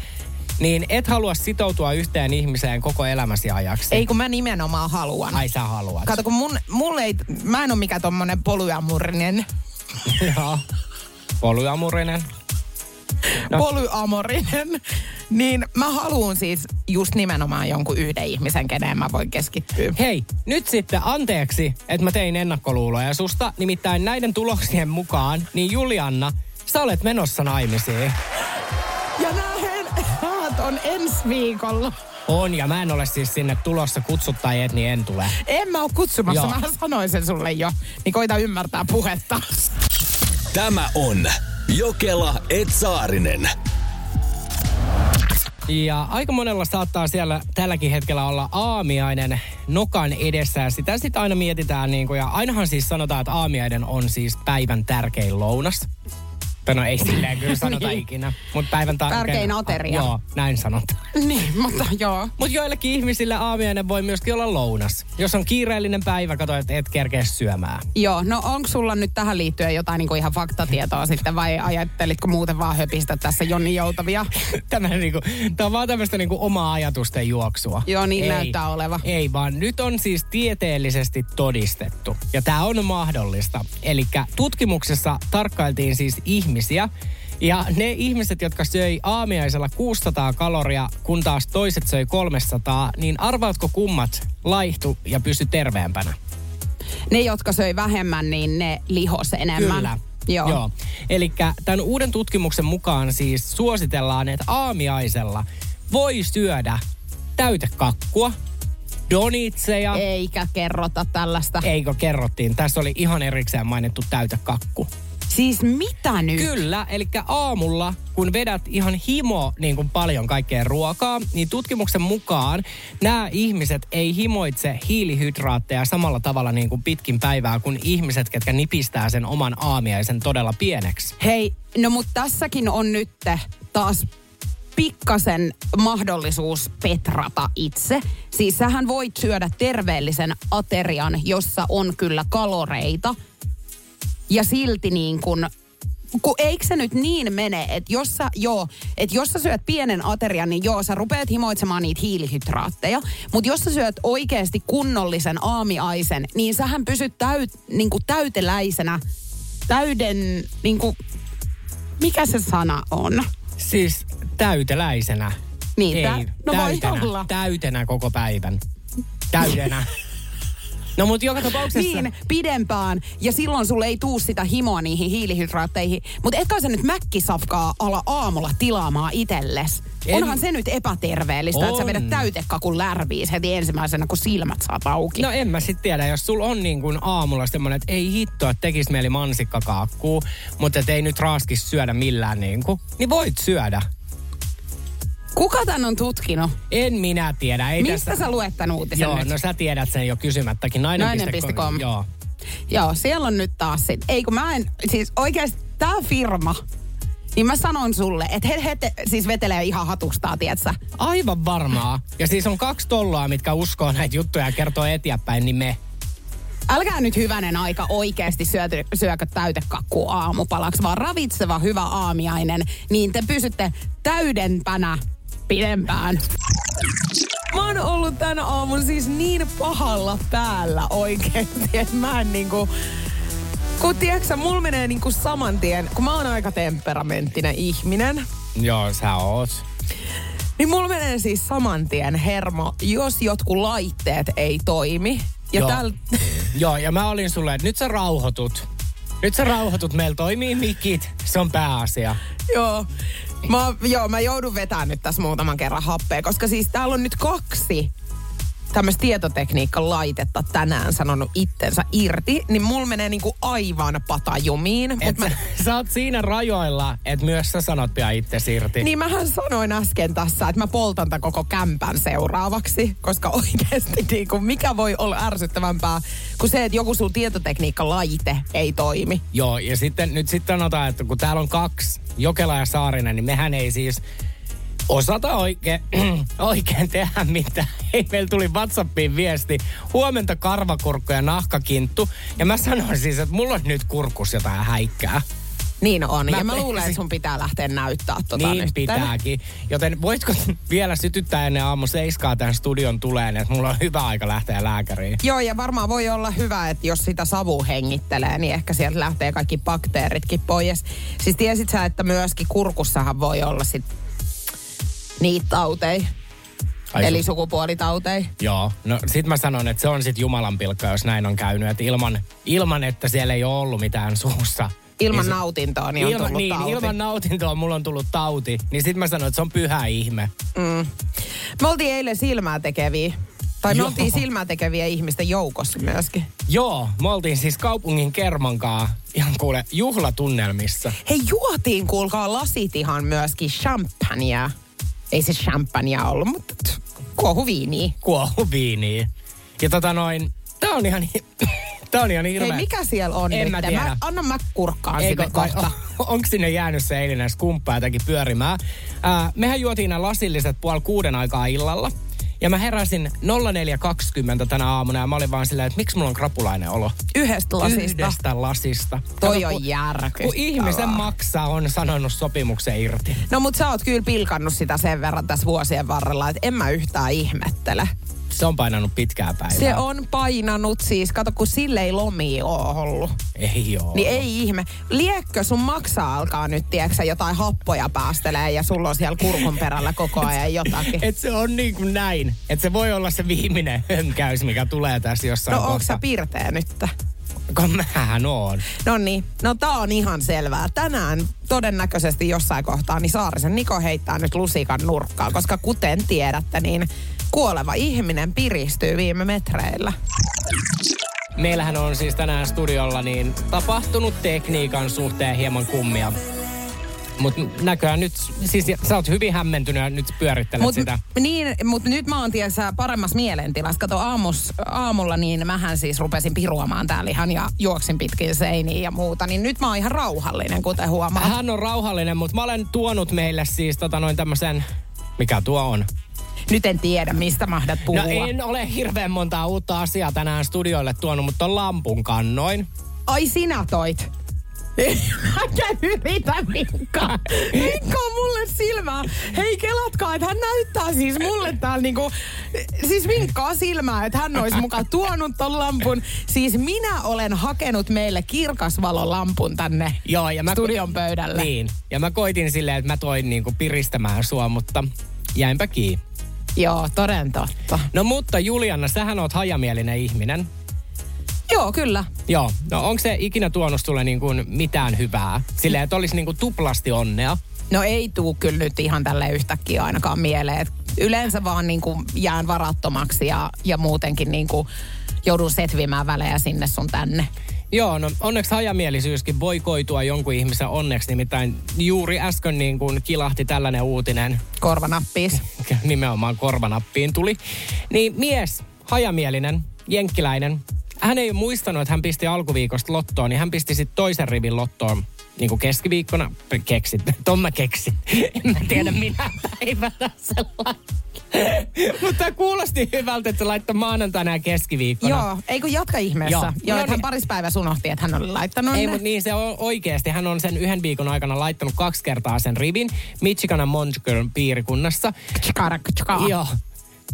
Niin et halua sitoutua yhteen ihmiseen koko elämäsi ajaksi. Ei kun mä nimenomaan haluan. Ai sä haluat. Kato, kun mun, mulle ei, mä en ole mikään tommonen polyamorinen, Joo. Polyamurinen. No. polyamorinen, niin mä haluan siis just nimenomaan jonkun yhden ihmisen, keneen mä voin keskittyä. Hei, nyt sitten anteeksi, että mä tein ennakkoluuloja susta. Nimittäin näiden tuloksien mukaan, niin Julianna, sä olet menossa naimisiin. On ensi viikolla. On, ja mä en ole siis sinne tulossa kutsut tai et, niin en tule. En mä oo kutsumassa, Joo. mä sanoin sen sulle jo. Niin koita ymmärtää puhetta. Tämä on Jokela Etsaarinen. Ja aika monella saattaa siellä tälläkin hetkellä olla aamiainen nokan edessä ja sitä sitten aina mietitään niin kuin, ja ainahan siis sanotaan, että aamiainen on siis päivän tärkein lounas. Tai no ei silleen kyllä sanota Niin. ikinä, mutta päivän tar- Tärkein ateria. Joo, näin sanotaan. niin, mutta joo. Mutta joillekin ihmisille aamiainen voi myöskin olla lounas. Jos on kiireellinen päivä, kato, että et kerkeä syömään. Joo, no onko sulla nyt tähän liittyen jotain niin kuin ihan faktatietoa sitten vai ajattelitko muuten vaan höpistä tässä Jonni Joutavia? Tämä, niinku, tämä on vaan tämmöistä niinku omaa ajatusten juoksua. Joo, niin näyttää oleva. Ei, vaan nyt on siis tieteellisesti todistettu. Ja tämä on mahdollista. Eli tutkimuksessa tarkkailtiin siis ihmisiä. Ja ne ihmiset, jotka söi aamiaisella 600 kaloria, kun taas toiset söi 300, niin arvaatko kummat laihtu ja pysy terveempänä? Ne, jotka söi vähemmän, niin ne lihos enemmän. Kyllä. Joo. Joo. Eli tämän uuden tutkimuksen mukaan siis suositellaan, että aamiaisella voi syödä täytekakkua, donitseja. Eikä kerrota tällaista. Eikö kerrottiin? Tässä oli ihan erikseen mainittu täytekakku. Siis mitä nyt? Kyllä, eli aamulla, kun vedät ihan himo niin kuin paljon kaikkea ruokaa, niin tutkimuksen mukaan nämä ihmiset ei himoitse hiilihydraatteja samalla tavalla niin kuin pitkin päivää kuin ihmiset, ketkä nipistää sen oman aamiaisen todella pieneksi. Hei, no mutta tässäkin on nyt taas pikkasen mahdollisuus petrata itse. Siis sähän voit syödä terveellisen aterian, jossa on kyllä kaloreita. Ja silti niin kuin kun eikö se nyt niin mene, että jos sä, joo, että jos sä syöt pienen aterian, niin joo, sä rupeat himoitsemaan niitä hiilihydraatteja. Mutta jos sä syöt oikeasti kunnollisen aamiaisen, niin sähän pysyt täyt, niin kuin täyteläisenä, täyden, niin kuin, mikä se sana on? Siis täyteläisenä. Niin, Ei, tä- no voi täytenä, olla. täytenä koko päivän. Täydenä. no mutta joka tapauksessa... Niin, pidempään. Ja silloin sulle ei tuu sitä himoa niihin hiilihydraatteihin. Mutta etkä sä nyt mäkkisafkaa ala aamulla tilaamaan itelles. En- Onhan se nyt epäterveellistä, että sä On. vedät täytekakun lärviis heti ensimmäisenä, kun silmät saat auki. No en mä sit tiedä, jos sulla on niin kuin aamulla semmonen, että ei hittoa, että tekis mieli mansikkakaakkuu, mutta et ei nyt raaskis syödä millään niin kuin, niin voit syödä. Kuka tän on tutkinut? En minä tiedä. Ei Mistä tässä... sä luet tän uutisen Joo, nyt? no sä tiedät sen jo kysymättäkin. Nainen.com. Nainen.com. Joo. Joo, siellä on nyt taas sit. Ei kun mä en, siis oikeasti tää firma, niin mä sanon sulle, että he, he te, siis vetelee ihan hatustaan, tietsä. Aivan varmaa. Ja siis on kaksi tolloa, mitkä uskoo näitä juttuja ja kertoo eteenpäin, niin me. Älkää nyt hyvänen aika oikeasti syöty, syökö täytekakkua aamupalaksi, vaan ravitseva hyvä aamiainen, niin te pysytte täydempänä pidempään. Mä oon ollut tänä aamun siis niin pahalla päällä oikeesti, että mä en niinku... Kun tiedätkö, mulla menee niinku saman tien, kun mä oon aika temperamenttinen ihminen, Joo, sä oot. niin mulla menee siis saman tien hermo, jos jotkut laitteet ei toimi. Ja Joo. täl... Joo, ja mä olin sulle, että nyt sä rauhoitut. Nyt sä rauhoitut, meillä toimii mikit, se on pääasia. Joo. Mä, joo, mä joudun vetämään nyt tässä muutaman kerran happea, koska siis täällä on nyt kaksi tämmöistä tietotekniikkalaitetta tänään sanonut itsensä irti, niin mulla menee niinku aivan patajumiin. Mut Et mä, sä, sä oot siinä rajoilla, että myös sä sanot pian itse irti. niin mähän sanoin äsken tässä, että mä poltan tämän koko kämpän seuraavaksi, koska oikeasti niinku, mikä voi olla ärsyttävämpää kuin se, että joku sun tietotekniikkalaite ei toimi. Joo, ja sitten nyt sitten sanotaan, että kun täällä on kaksi, Jokela ja Saarinen, niin mehän ei siis osata oikein, oikein tehdä mitään. Ei, meillä tuli WhatsAppiin viesti, huomenta karvakurkku ja nahkakinttu. Ja mä sanoin siis, että mulla on nyt kurkus jotain häikkää. Niin on. Mä ja mä luulen, että sun pitää lähteä näyttää tota niin nyt. pitääkin. Joten voitko vielä sytyttää ennen aamu seiskaa tämän studion tuleen, että mulla on hyvä aika lähteä lääkäriin. Joo, ja varmaan voi olla hyvä, että jos sitä savu hengittelee, niin ehkä sieltä lähtee kaikki bakteeritkin pois. Siis tiesit sä, että myöskin kurkussahan voi olla sit niitä tauteja, Ai eli su- sukupuolitauteja. Joo, no sit mä sanon, että se on sit Jumalan pilkka, jos näin on käynyt. Että ilman, ilman, että siellä ei ole ollut mitään suussa. Ilman niin se- nautintoa niin on ilman, tullut niin, tauti. ilman nautintoa mulla on tullut tauti. Niin sit mä sanon, että se on pyhä ihme. Me oltiin eilen silmää tekeviä. Tai me Joo. oltiin silmää tekeviä ihmisten joukossa myöskin. Joo, me oltiin siis kaupungin kermankaa ihan kuule juhlatunnelmissa. Hei, juotiin kuulkaa lasit ihan myöskin champagnea. Ei se champagnea ollut, mutta kuohuviiniä. Kuohuviiniä. Ja tota noin, tää on ihan, tää on ihan hirveä. Hei, mikä siellä on En nyt? mä tiedä. anna mä kurkkaan Eikö, sinne kohta. onko sinne jäänyt se eilinen skumppa jotenkin pyörimään? Ää, mehän juotiin nämä lasilliset puoli kuuden aikaa illalla. Ja mä heräsin 0420 tänä aamuna ja mä olin vaan silleen, että miksi mulla on krapulainen olo? Yhdestä lasista. Yhdestä lasista. Toi Kato, on järkyttävää. Kun ihmisen maksaa on sanonut sopimuksen irti. No mut sä oot kyllä pilkannut sitä sen verran tässä vuosien varrella, että en mä yhtään ihmettele. Se on painanut pitkää päivää. Se on painanut siis, kato kun sille ei lomia oo ollut. Ei oo. Niin ei ihme. Liekkö sun maksaa alkaa nyt, tiedätkö jotain happoja päästelee ja sulla on siellä kurkun perällä koko ajan jotakin. Et se on niin kuin näin. Että se voi olla se viimeinen hönkäys, mikä tulee tässä jossain No onko sä pirteä nyt? Kun mähän oon. No niin, no tää on ihan selvää. Tänään todennäköisesti jossain kohtaa niin Saarisen Niko heittää nyt lusikan nurkkaan, koska kuten tiedätte, niin kuoleva ihminen piristyy viime metreillä. Meillähän on siis tänään studiolla niin tapahtunut tekniikan suhteen hieman kummia. Mutta näköjään nyt, siis sä oot hyvin hämmentynyt ja nyt pyörittelet Mut, sitä. niin, mutta nyt mä oon tiesä paremmassa mielentilassa. Kato aamus, aamulla niin mähän siis rupesin piruamaan täällä ihan ja juoksin pitkin seiniä ja muuta. Niin nyt mä oon ihan rauhallinen, kuten huomaat. Hän on rauhallinen, mutta mä olen tuonut meille siis tota noin tämmöisen, mikä tuo on? Nyt en tiedä, mistä mahdat puhua. No en ole hirveän montaa uutta asiaa tänään studioille tuonut, mutta on lampun kannoin. Ai sinä toit. Äkä yritä. Minkka on mulle silmää. Hei kelatkaa, että hän näyttää siis mulle täällä niinku... Siis Minkka on silmää, että hän olisi mukaan tuonut ton lampun. Siis minä olen hakenut meille kirkasvalolampun tänne Joo, ja mä... studion pöydälle. Niin, ja mä koitin silleen, että mä toin niinku piristämään sua, mutta jäinpä kiinni. Joo, toden totta. No mutta Juliana, sähän oot hajamielinen ihminen. Joo, kyllä. Joo, no onko se ikinä tuonut sulle niin kuin mitään hyvää? Silleen, että olisi niin kuin tuplasti onnea. No ei tuu kyllä nyt ihan tälle yhtäkkiä ainakaan mieleen. Et yleensä vaan niin kuin jään varattomaksi ja, ja muutenkin niin kuin joudun setvimään välejä sinne sun tänne. Joo, no onneksi hajamielisyyskin voi koitua jonkun ihmisen onneksi. Nimittäin juuri äsken niin kuin kilahti tällainen uutinen, Korvanappiis. nimenomaan korvanappiin tuli. Niin mies, hajamielinen, jenkkiläinen, hän ei muistanut, että hän pisti alkuviikosta lottoon, niin hän pisti sitten toisen rivin lottoon niin kuin keskiviikkona. Keksit, ton mä keksin. En mä tiedä minä päivänä. Mutta kuulosti hyvältä, että se laittoi maanantaina ja keskiviikkona. Joo, ei kun jatka ihmeessä. Joo. Joo, No hän niin. paris päivässä unohti, että hän oli laittanut Ei, mutta niin se on oikeasti. Hän on sen yhden viikon aikana laittanut kaksi kertaa sen rivin Michiganan Montgomery piirikunnassa. Joo.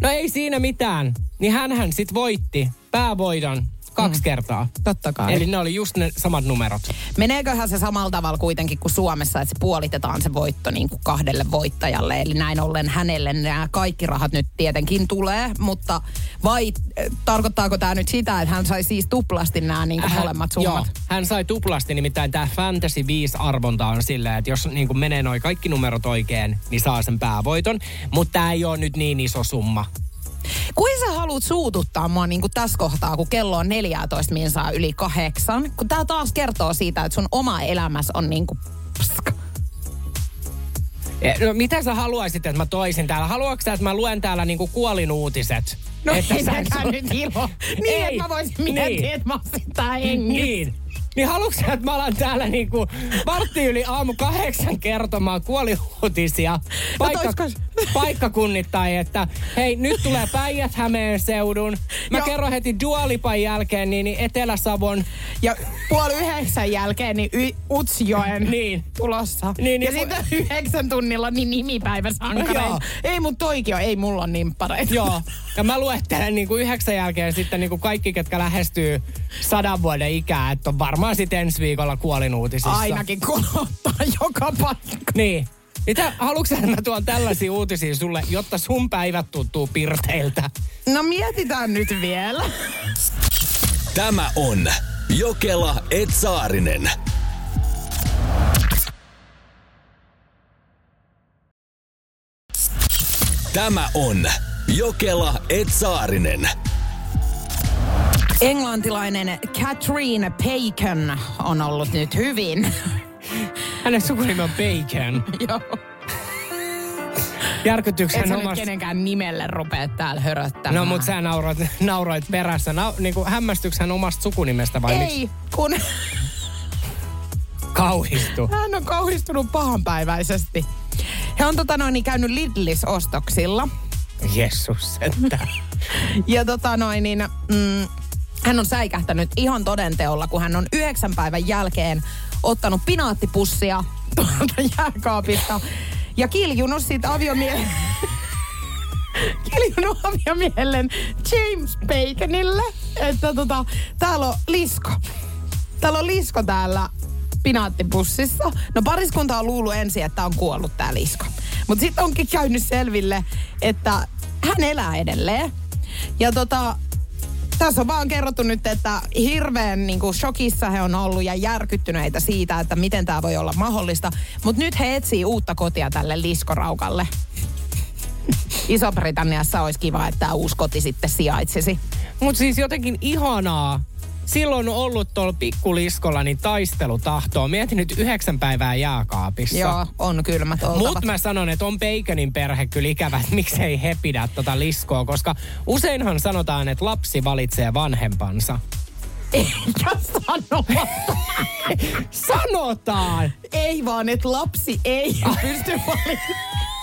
No ei siinä mitään. Niin hänhän sit voitti päävoidon kaksi mm. kertaa. Totta kai. Eli ne oli just ne samat numerot. Meneeköhän se samalla tavalla kuitenkin kuin Suomessa, että se puolitetaan se voitto niin kuin kahdelle voittajalle. Eli näin ollen hänelle nämä kaikki rahat nyt tietenkin tulee, mutta vai äh, tarkoittaako tämä nyt sitä, että hän sai siis tuplasti nämä niin kuin molemmat summat? Joo, hän sai tuplasti, nimittäin tämä Fantasy 5-arvonta on silleen, että jos niin menee noin kaikki numerot oikein, niin saa sen päävoiton. Mutta tämä ei ole nyt niin iso summa. Kuin sä haluat suututtaa mua niin kuin tässä kohtaa, kun kello on 14 minsaa yli kahdeksan? Kun tää taas kertoo siitä, että sun oma elämässä on niin kuin paska. No, mitä sä haluaisit, että mä toisin täällä? Haluatko sä, että mä luen täällä niinku kuolinuutiset? No että ei sä- nyt ilo. Niin, Ei. että mä voisin miettiä, Niin. että mä oon tää hengissä. Niin. Niin haluatko sä, että mä alan täällä niinku vartti yli aamu kahdeksan kertomaan kuoliuutisia paikka, toiskos- paikkakunnittain, että hei, nyt tulee Päijät-Hämeen seudun. Mä Joo. kerron heti Dualipan jälkeen niin, niin Etelä-Savon. Ja puoli yhdeksän jälkeen niin y- Utsjoen Niin. tulossa. Niin, ja niin sitten yhdeksän tunnilla niin nimipäiväsankareita. Joo. ei mun toikin on, ei mulla on nimppareita. Joo. Ja mä luettelen niin kuin yhdeksän jälkeen sitten niin kuin kaikki, ketkä lähestyy sadan vuoden ikää, että on varmaan sitten ensi viikolla kuolinuutisissa. Ainakin kolottaa joka paikka. Niin. Mitä, haluatko mä tuon tällaisia uutisia sulle, jotta sun päivät tuntuu pirteiltä? No mietitään nyt vielä. Tämä on Jokela Etsaarinen. Tämä on Jokela Etsaarinen. Englantilainen Catherine Bacon on ollut nyt hyvin. Hänen sukunimi on Bacon. Joo. Järkytyykö Et hän sä nyt omasta... kenenkään nimelle rupea täällä höröttämään. No mut sä nauroit, nauroit perässä. Na, niin kuin hämmästyykö hän omasta sukunimestä vai miksi Ei, kun kauhistu? hän on kauhistunut pahanpäiväisesti. He on tota noin, käynyt Lidlis-ostoksilla. Jessus sentään. Ja tota noin, niin, mm, hän on säikähtänyt ihan todenteolla, kun hän on yhdeksän päivän jälkeen ottanut pinaattipussia tuolta jääkaapista ja kiljunut siitä aviomiehen kiljunut aviomiellen James Baconille, että tota, täällä on lisko. Täällä on lisko täällä pinaattipussissa. No pariskunta on luullut ensin, että on kuollut tää lisko. Mutta sitten onkin käynyt selville, että hän elää edelleen. Ja tota, tässä on vaan kerrottu nyt, että hirveän niin kuin, shokissa he on ollut ja järkyttyneitä siitä, että miten tämä voi olla mahdollista. Mutta nyt he etsii uutta kotia tälle liskoraukalle. Iso-Britanniassa olisi kiva, että tämä uusi koti sitten sijaitsisi. Mut siis jotenkin ihanaa. Silloin on ollut tuolla pikkuliskolla niin taistelutahtoa. Mietin nyt yhdeksän päivää jääkaapissa. Joo, on kylmät oltavat. Mutta mä sanon, että on Baconin perhe kyllä ikävä, että miksei he pidä tota liskoa, koska useinhan sanotaan, että lapsi valitsee vanhempansa. Eikä sanoa. Sanotaan! Ei vaan, että lapsi ei pysty valitsemaan.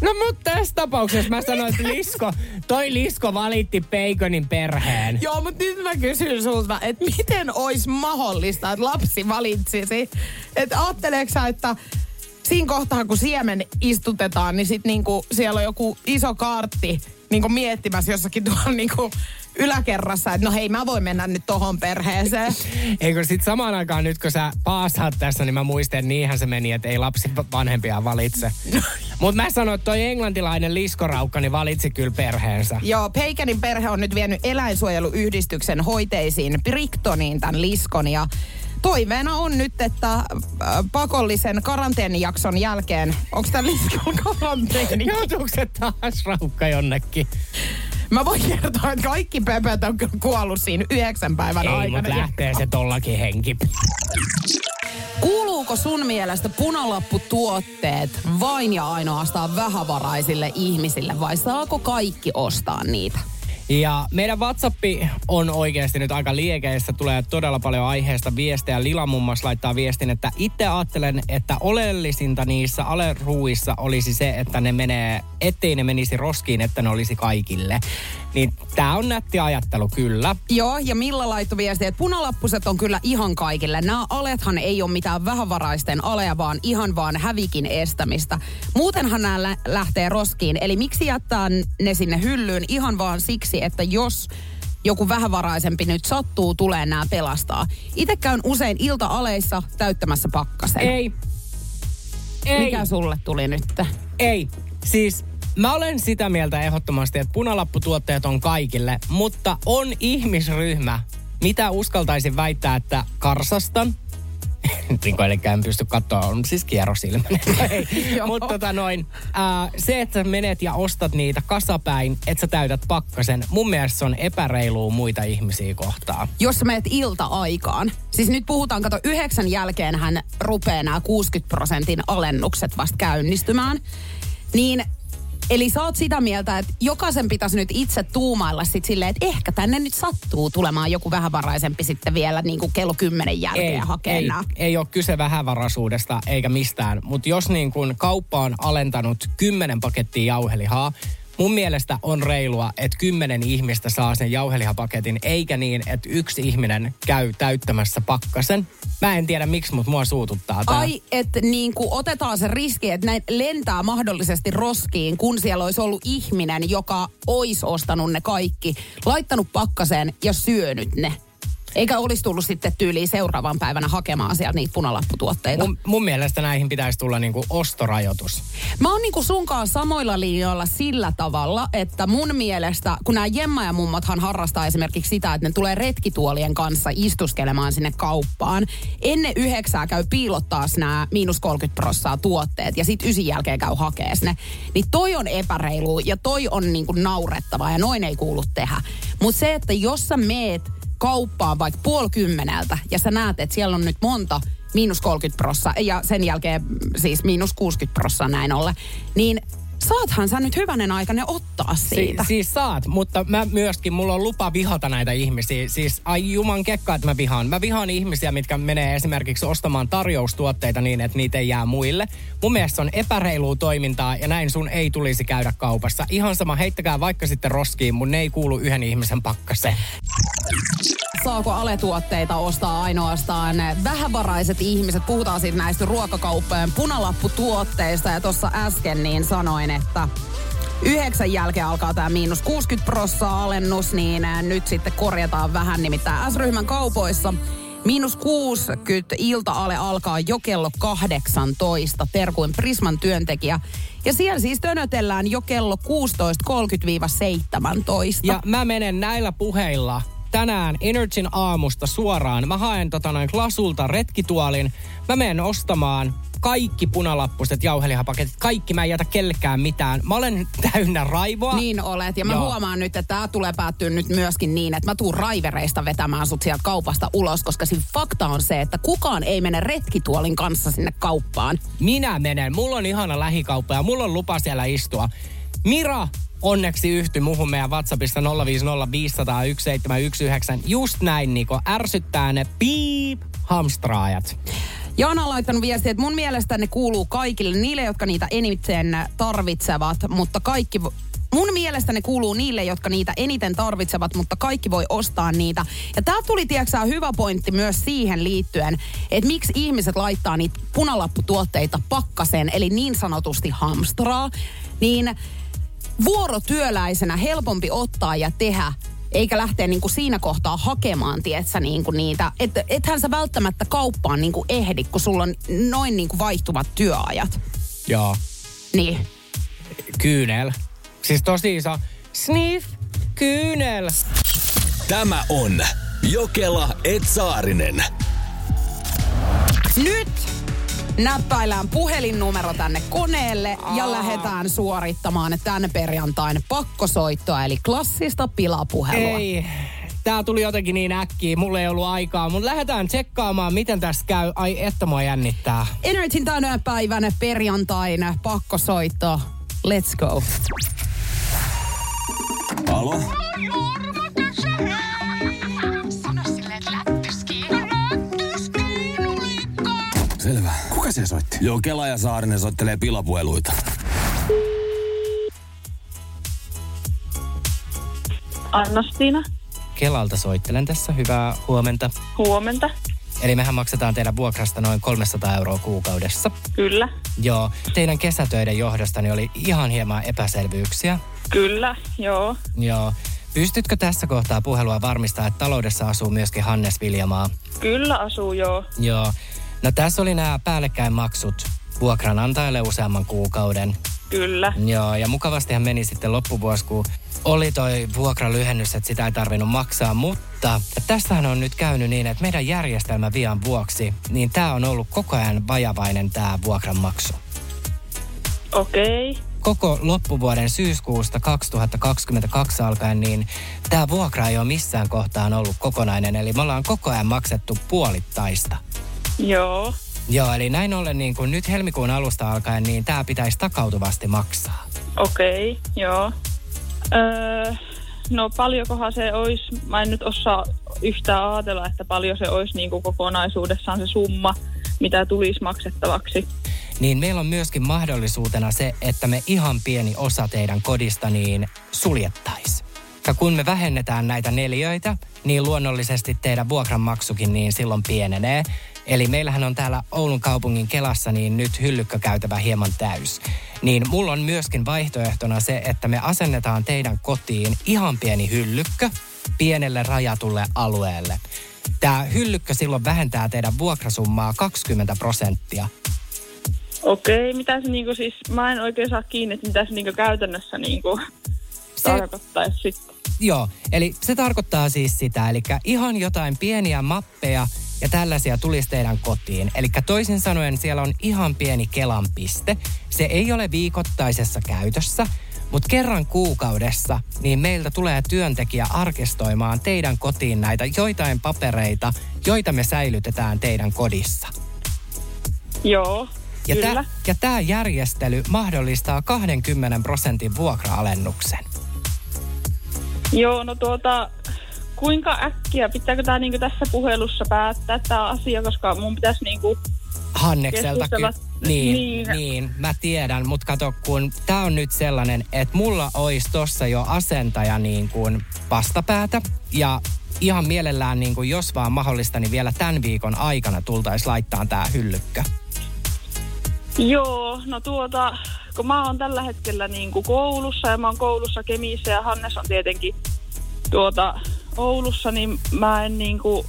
No mutta tässä tapauksessa mä sanoin, että Lisko, toi Lisko valitti Baconin perheen. Joo, mutta nyt mä kysyn sulta, että miten olisi mahdollista, että lapsi valitsisi? Että ajatteleeko sä, että siinä kohtaa, kun siemen istutetaan, niin sit niinku siellä on joku iso kaartti niinku miettimässä jossakin tuolla niinku yläkerrassa, että no hei, mä voin mennä nyt tohon perheeseen. Eikö sit samaan aikaan nyt, kun sä paasaat tässä, niin mä muistan, että niinhän se meni, että ei lapsi vanhempia valitse. Mutta mä sanoin, että toi englantilainen liskoraukka, niin valitsi kyllä perheensä. Joo, Peikenin perhe on nyt vienyt eläinsuojeluyhdistyksen hoiteisiin Bricktoniin tämän liskon ja toiveena on nyt, että äh, pakollisen karanteenijakson jälkeen, onko tämä liskon karanteeni? Joutuuko se taas raukka jonnekin? Mä voin kertoa, että kaikki pöpöt on kyllä kuollut siinä yhdeksän päivän Ei, aikana. mutta lähtee se tollakin henki. Kuuluuko sun mielestä punalapputuotteet vain ja ainoastaan vähävaraisille ihmisille vai saako kaikki ostaa niitä? Ja meidän WhatsAppi on oikeasti nyt aika liekeissä. Tulee todella paljon aiheesta viestejä. Lila muun muassa laittaa viestin, että itse ajattelen, että oleellisinta niissä aleruuissa olisi se, että ne menee, ettei ne menisi roskiin, että ne olisi kaikille. Niin tää on nätti ajattelu kyllä. Joo, ja Milla laittoi viestiä, että punalappuset on kyllä ihan kaikille. Nämä alethan ei ole mitään vähävaraisten aleja, vaan ihan vaan hävikin estämistä. Muutenhan nämä lä- lähtee roskiin, eli miksi jättää ne sinne hyllyyn ihan vaan siksi, että jos joku vähävaraisempi nyt sattuu, tulee nämä pelastaa. Itse käyn usein ilta-aleissa täyttämässä pakkasen. Ei. Ei. Mikä sulle tuli nyt? Ei. Siis mä olen sitä mieltä ehdottomasti, että punalapputuotteet on kaikille, mutta on ihmisryhmä, mitä uskaltaisin väittää, että karsastan, niin kuin, eli en pysty katsoa, on siis kierrosilmäinen. Mutta tota noin, ää, se, että sä menet ja ostat niitä kasapäin, että sä täytät pakkasen, mun mielestä se on epäreilua muita ihmisiä kohtaan. jos sä meet ilta-aikaan, siis nyt puhutaan, kato, yhdeksän jälkeen hän rupeaa nämä 60 prosentin alennukset vasta käynnistymään, niin Eli sä oot sitä mieltä, että jokaisen pitäisi nyt itse tuumailla sit silleen, että ehkä tänne nyt sattuu tulemaan joku vähävaraisempi sitten vielä niin kuin kello kymmenen jälkeen ei, hakee ei, ei ole kyse vähävaraisuudesta eikä mistään. Mutta jos niin kun kauppa on alentanut 10 pakettia jauhelihaa, mun mielestä on reilua, että kymmenen ihmistä saa sen jauhelihapaketin, eikä niin, että yksi ihminen käy täyttämässä pakkasen. Mä en tiedä miksi, mutta mua suututtaa tää. Ai, että niin kuin otetaan se riski, että näin lentää mahdollisesti roskiin, kun siellä olisi ollut ihminen, joka olisi ostanut ne kaikki, laittanut pakkaseen ja syönyt ne. Eikä olisi tullut sitten tyyliin seuraavan päivänä hakemaan sieltä niitä punalapputuotteita. Mun, mun mielestä näihin pitäisi tulla niinku ostorajoitus. Mä oon niinku sunkaan samoilla linjoilla sillä tavalla, että mun mielestä, kun nämä Jemma ja mummothan harrastaa esimerkiksi sitä, että ne tulee retkituolien kanssa istuskelemaan sinne kauppaan. Ennen yhdeksää käy piilottaa nämä miinus 30 prossaa tuotteet ja sitten ysin jälkeen käy hakee ne. Niin toi on epäreilu ja toi on niinku naurettavaa ja noin ei kuulu tehdä. Mutta se, että jos sä meet kauppaan vaikka puoli kymmeneltä ja sä näet, että siellä on nyt monta miinus 30 prossaa ja sen jälkeen siis miinus 60 prossaa näin ollen, niin saathan sä nyt hyvänen aikainen ottaa siitä. Si- siis saat, mutta mä myöskin, mulla on lupa vihata näitä ihmisiä. Siis ai juman kekka, että mä vihaan. Mä vihaan ihmisiä, mitkä menee esimerkiksi ostamaan tarjoustuotteita niin, että niitä ei jää muille. Mun mielestä on epäreilua toimintaa ja näin sun ei tulisi käydä kaupassa. Ihan sama, heittäkää vaikka sitten roskiin, mun ne ei kuulu yhden ihmisen pakkaseen. Saako aletuotteita ostaa ainoastaan vähävaraiset ihmiset? Puhutaan siitä näistä ruokakauppojen punalapputuotteista ja tuossa äsken niin sanoin, että yhdeksän jälkeen alkaa tämä miinus 60 prossaa alennus, niin nyt sitten korjataan vähän nimittäin S-ryhmän kaupoissa. Miinus 60 ilta-ale alkaa jo kello 18, terkuin Prisman työntekijä. Ja siellä siis tönötellään jo kello 16.30-17. Ja mä menen näillä puheilla tänään Energyn aamusta suoraan. Mä haen tota noin Klasulta retkituolin. Mä menen ostamaan kaikki punalappuset jauhelihapaketit. Kaikki, mä en jätä kellekään mitään. Mä olen täynnä raivoa. Niin olet. Ja mä Joo. huomaan nyt, että tämä tulee päättyä nyt myöskin niin, että mä tuun raivereista vetämään sut sieltä kaupasta ulos, koska siinä fakta on se, että kukaan ei mene retkituolin kanssa sinne kauppaan. Minä menen. Mulla on ihana lähikauppa ja mulla on lupa siellä istua. Mira onneksi yhtyi muuhun meidän WhatsAppista 050501719. Just näin, Niko. Ärsyttää ne piip hamstraajat. Jaana on laittanut viestiä, että mun mielestä ne kuuluu kaikille, niille, jotka niitä eniten tarvitsevat, mutta kaikki... Mun mielestä ne kuuluu niille, jotka niitä eniten tarvitsevat, mutta kaikki voi ostaa niitä. Ja tää tuli, tiedätkö, hyvä pointti myös siihen liittyen, että miksi ihmiset laittaa niitä punalapputuotteita pakkaseen, eli niin sanotusti hamstraa, niin vuorotyöläisenä helpompi ottaa ja tehdä, eikä lähteä niinku siinä kohtaa hakemaan, tietsä, niinku niitä. Et, ethän sä välttämättä kauppaan niinku ehdi, kun sulla on noin niinku vaihtuvat työajat. Joo. Niin. Kyynel. Siis tosi iso. Sniff. Kyynel. Tämä on Jokela Etsaarinen. Nyt näppäillään puhelinnumero tänne koneelle ja lähdetään suorittamaan tänne perjantain pakkosoittoa, eli klassista pilapuhelua. Ei. Tää tuli jotenkin niin äkkiä, mulla ei ollut aikaa, mutta lähdetään tsekkaamaan, miten tässä käy. Ai, että mua jännittää. Energyn tänä päivänä perjantain pakkosoitto. Let's go. Alo? Se soitti? Joo, Kela ja Saarinen soittelee pilapueluita. Annastiina, Kelalta soittelen tässä. Hyvää huomenta. huomenta. Eli mehän maksetaan teidän vuokrasta noin 300 euroa kuukaudessa. Kyllä, Joo, teidän kesätöiden johdosta niin oli ihan hieman epäselvyyksiä. kyllä, joo. Joo. Pystytkö tässä kohtaa puhelua varmistaa, että taloudessa asuu myöskin Hannes Viljamaa? Kyllä asuu, joo. Joo. No tässä oli nämä päällekkäin maksut vuokranantajalle useamman kuukauden. Kyllä, Joo, ja mukavastihan meni sitten loppuvuosi, kun oli toi vuokralyhennys, että sitä ei tarvinnut maksaa, mutta tästähän on nyt käynyt niin, että meidän järjestelmä vian vuoksi, niin tämä on ollut koko ajan vajavainen tämä vuokranmaksu. okei. Okay. Koko loppuvuoden syyskuusta 2022 alkaen, niin tämä vuokra ei ole missään kohtaan ollut kokonainen, eli me ollaan koko ajan maksettu puolittaista. Joo, Joo, eli näin ollen niin kun nyt helmikuun alusta alkaen, niin tämä pitäisi takautuvasti maksaa. okei, okay, joo. Öö, no paljonkohan se olisi, mä en nyt osaa yhtään ajatella, että paljon se olisi niin kuin kokonaisuudessaan se summa, mitä tulisi maksettavaksi. niin meillä on myöskin mahdollisuutena se, että me ihan pieni osa teidän kodista niin suljettaisiin. Ja kun me vähennetään näitä neliöitä, niin luonnollisesti teidän vuokranmaksukin niin silloin pienenee. Eli meillähän on täällä Oulun kaupungin Kelassa niin nyt hyllykkökäytävä hieman täys. Niin mulla on myöskin vaihtoehtona se, että me asennetaan teidän kotiin ihan pieni hyllykkö pienelle rajatulle alueelle. Tämä hyllykkö silloin vähentää teidän vuokrasummaa 20 prosenttia. Okei, mitä se niinku siis, mä en oikein saa kiinni, että mitä se niinku käytännössä niinku Se- tarkoittaisi sitten. Joo, eli se tarkoittaa siis sitä, eli ihan jotain pieniä mappeja ja tällaisia tulisi teidän kotiin. Eli toisin sanoen siellä on ihan pieni Kelan piste. Se ei ole viikoittaisessa käytössä, mutta kerran kuukaudessa niin meiltä tulee työntekijä arkistoimaan teidän kotiin näitä joitain papereita, joita me säilytetään teidän kodissa. Joo, Ja kyllä. tää- ja tämä järjestely mahdollistaa 20 prosentin vuokra-alennuksen. Joo, no tuota, kuinka äkkiä, pitääkö tämä niinku tässä puhelussa päättää tämä asia, koska mun pitäisi niinku, Hannekselta ky- niin, niin. Niin. niin, mä tiedän, mutta kato, kun tää on nyt sellainen, että mulla olisi tossa jo asentaja niin kuin vastapäätä ja ihan mielellään niin kuin jos vaan mahdollista, niin vielä tämän viikon aikana tultaisi laittaa tää hyllykkö. joo, no tuota, kun mä oon tällä hetkellä niinku koulussa ja mä oon koulussa Kemissä ja Hannes on tietenkin tuota Oulussa, niin mä en niinku,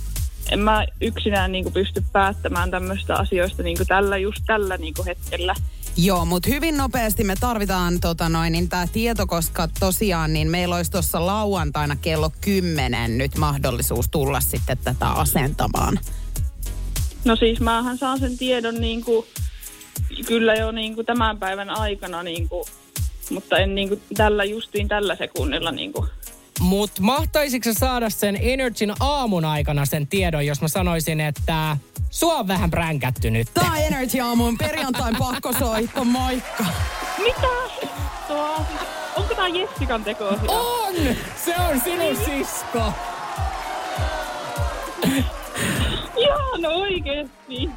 en mä yksinään niinku pysty päättämään tämmöistä asioista niinku tällä, just tällä niinku hetkellä. Joo, mutta hyvin nopeasti me tarvitaan tota noin, niin tämä tieto, koska tosiaan niin meillä olisi tuossa lauantaina kello 10 nyt mahdollisuus tulla sitten tätä asentamaan. No siis mähän saan sen tiedon niinku, kyllä jo niinku tämän päivän aikana, niinku, mutta en niinku tällä justiin tällä sekunnilla. Niinku. Mut mahtaisitko saada sen Energyn aamun aikana sen tiedon, jos mä sanoisin, että sua on vähän pränkätty nyt? Tämä on Energy Aamun perjantain pakkosoitto, moikka. Mitä? Tuo, onko tämä Jessikan tekosia? On! Se on sinun sisko! Ihan oikeesti.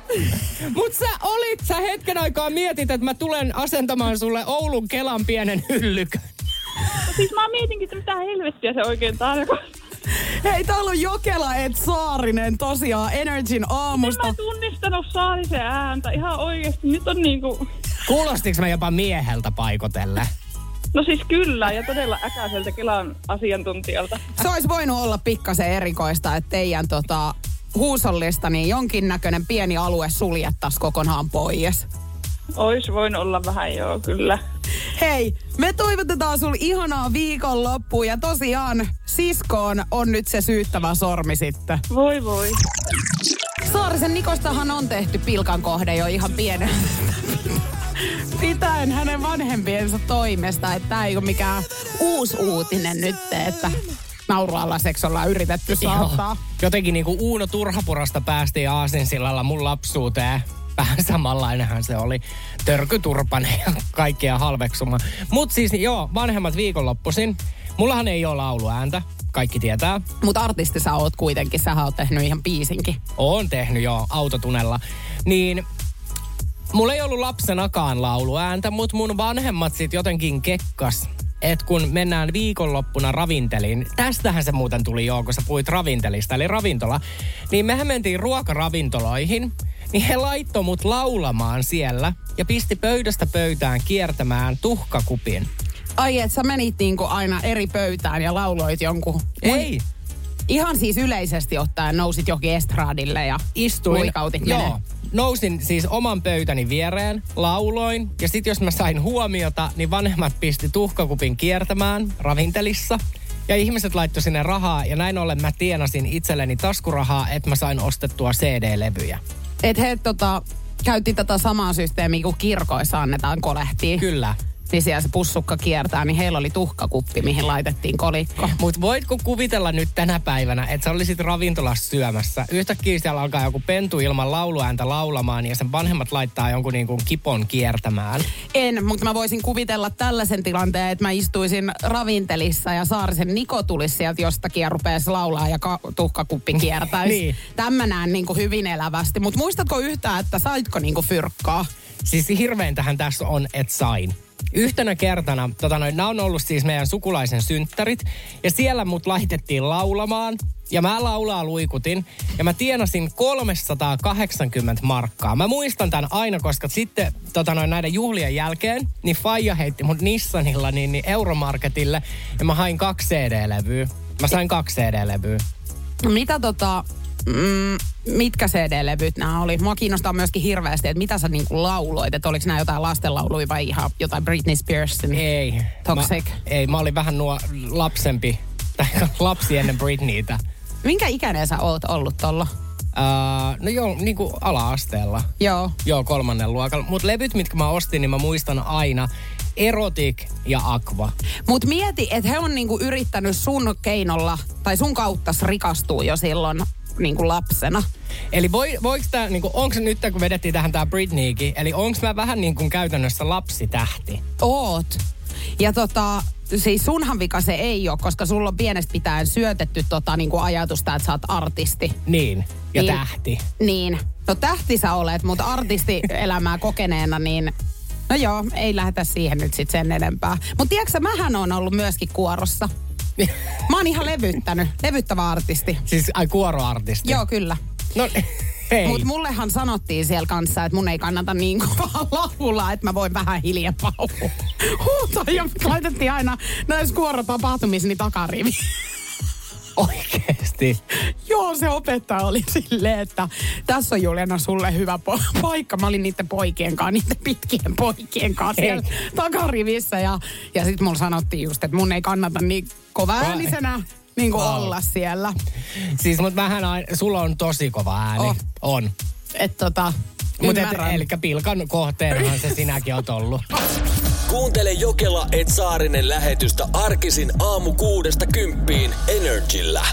Mut sä olit, sä hetken aikaa mietit, että mä tulen asentamaan sulle Oulun Kelan pienen hyllykön. No siis mä mietinkin, että mitä helvettiä se oikein tarkoittaa. Hei, täällä on Jokela et Saarinen tosiaan Energyn Mä aamusta. en tunnistanut Saarisen ääntä ihan oikeesti. Nyt on niinku... Kuulostiks mä jopa mieheltä paikotelle? No siis kyllä, ja todella äkäiseltä Kelan asiantuntijalta. Se olisi voinut olla pikkasen erikoista, että teidän tota, huusollista niin jonkinnäköinen pieni alue suljettaisiin kokonaan pois. Ois voinut olla vähän joo, kyllä. Hei, me toivotetaan sulle ihanaa viikonloppua ja tosiaan siskoon on nyt se syyttävä sormi sitten. Voi voi. Saarisen Nikostahan on tehty pilkan kohde jo ihan pienen pitäen hänen vanhempiensa toimesta, että tämä ei ole mikään uusi uutinen nyt, että naurualaseksi ollaan yritetty saattaa. Jotenkin niinku Uuno Turhapurasta päästiin Aasinsillalla mun lapsuuteen. Vähän samanlainenhan se oli. Törkyturpanen ja kaikkea halveksuma. Mutta siis joo, vanhemmat viikonloppuisin. Mullahan ei ole lauluääntä, kaikki tietää. Mutta artisti sä oot kuitenkin, sä oot tehnyt ihan biisinkin. Oon tehnyt jo autotunella. Niin mulla ei ollut lapsenakaan lauluääntä, mutta mun vanhemmat sit jotenkin kekkas että kun mennään viikonloppuna ravinteliin, tästähän se muuten tuli jo, kun sä puhuit ravintelista, eli ravintola, niin mehän mentiin ruokaravintoloihin, niin he laittoi mut laulamaan siellä ja pisti pöydästä pöytään kiertämään tuhkakupin. Ai, että sä menit niinku aina eri pöytään ja lauloit jonkun... Ei, Ihan siis yleisesti ottaen nousit jokin estradille ja istuin. luikautit Joo. menee. Nousin siis oman pöytäni viereen, lauloin ja sitten jos mä sain huomiota, niin vanhemmat pisti tuhkakupin kiertämään ravintelissa. Ja ihmiset laittoi sinne rahaa ja näin ollen mä tienasin itselleni taskurahaa, että mä sain ostettua CD-levyjä. Et he tota, käytti tätä samaa systeemiä kuin kirkoissa annetaan kolehtia. Kyllä. Niin siellä se pussukka kiertää, niin heillä oli tuhkakuppi, mihin laitettiin kolikko. Mutta voitko kuvitella nyt tänä päivänä, että sä olisit ravintolassa syömässä. Yhtäkkiä siellä alkaa joku pentu ilman lauluääntä laulamaan ja sen vanhemmat laittaa jonkun niin kuin kipon kiertämään. En, mutta mä voisin kuvitella tällaisen tilanteen, että mä istuisin ravintelissa ja Saarisen Niko tulisi sieltä jostakin ja rupeaisi laulaa ja ka- tuhkakuppi kiertäisi. Niin. Tämän mä näen niin kuin hyvin elävästi. Mutta muistatko yhtään, että saitko niin kuin fyrkkaa? Siis hirveintähän tässä on, että sain. Yhtenä kertana, tota noin, nämä on ollut siis meidän sukulaisen synttärit, ja siellä mut laitettiin laulamaan, ja mä laulaa luikutin, ja mä tienasin 380 markkaa. Mä muistan tämän aina, koska sitten tota noin, näiden juhlien jälkeen, niin Faija heitti mut Nissanilla niin, niin Euromarketille, ja mä hain kaksi CD-levyä. Mä sain kaksi CD-levyä. Mitä tota, mm, mitkä CD-levyt nämä oli? Mua kiinnostaa myöskin hirveästi, että mitä sä niinku lauloit, että oliko nämä jotain lastenlauluja vai ihan jotain Britney Spearsin? Ei. Toxic. Mä, ei, mä olin vähän nuo lapsempi, tai lapsi ennen Britneytä. Minkä ikäinen sä oot ollut tolla? Uh, no joo, niin kuin ala-asteella. Joo. Joo, kolmannen luokalla. Mutta levyt, mitkä mä ostin, niin mä muistan aina Erotic ja Aqua. Mut mieti, että he on niinku yrittänyt sun keinolla, tai sun kautta rikastua jo silloin niinku lapsena. Eli voi, voiko tää, niinku, onko se nyt, kun vedettiin tähän tää Britneykin, eli onko mä vähän niin kuin käytännössä lapsitähti? Oot. Ja tota, siis sunhan vika se ei ole, koska sulla on pienestä pitäen syötetty tota niinku ajatusta, että sä oot artisti. Niin, ja Niin. tähti. Niin. No tähti sä olet, mutta artistielämää kokeneena, niin no joo, ei lähdetä siihen nyt sit sen enempää. Mutta tiedätkö mähän on ollut myöskin kuorossa. Mä oon ihan levyttänyt, levyttävä artisti. Siis ai kuoroartisti. Joo, kyllä. No hei. Mutta mullehan sanottiin siellä kanssa, että mun ei kannata niin kovaa laulaa, että mä voin vähän hiljempaa hu- huutaa. Ja laitettiin aina näissä kuorotapahtumissa niin takarivi. Oikeesti. Joo, se opettaja oli silleen, että tässä on Juliana sulle hyvä po- paikka. Mä olin niiden poikien kanssa, niiden pitkien poikien kanssa siellä takarivissä. Ja, ja sitten mulla sanottiin just, että mun ei kannata niin kova äänisenä niin kuin Wow. olla siellä. Siis mut mähän aina, sulla on tosi kova ääni. Oh. On. Että tota, Mutta eli pilkan kohteenahan se sinäkin oot ollut. Kuuntele Jokela et Saarinen lähetystä arkisin aamu kuudesta kymppiin Energillä.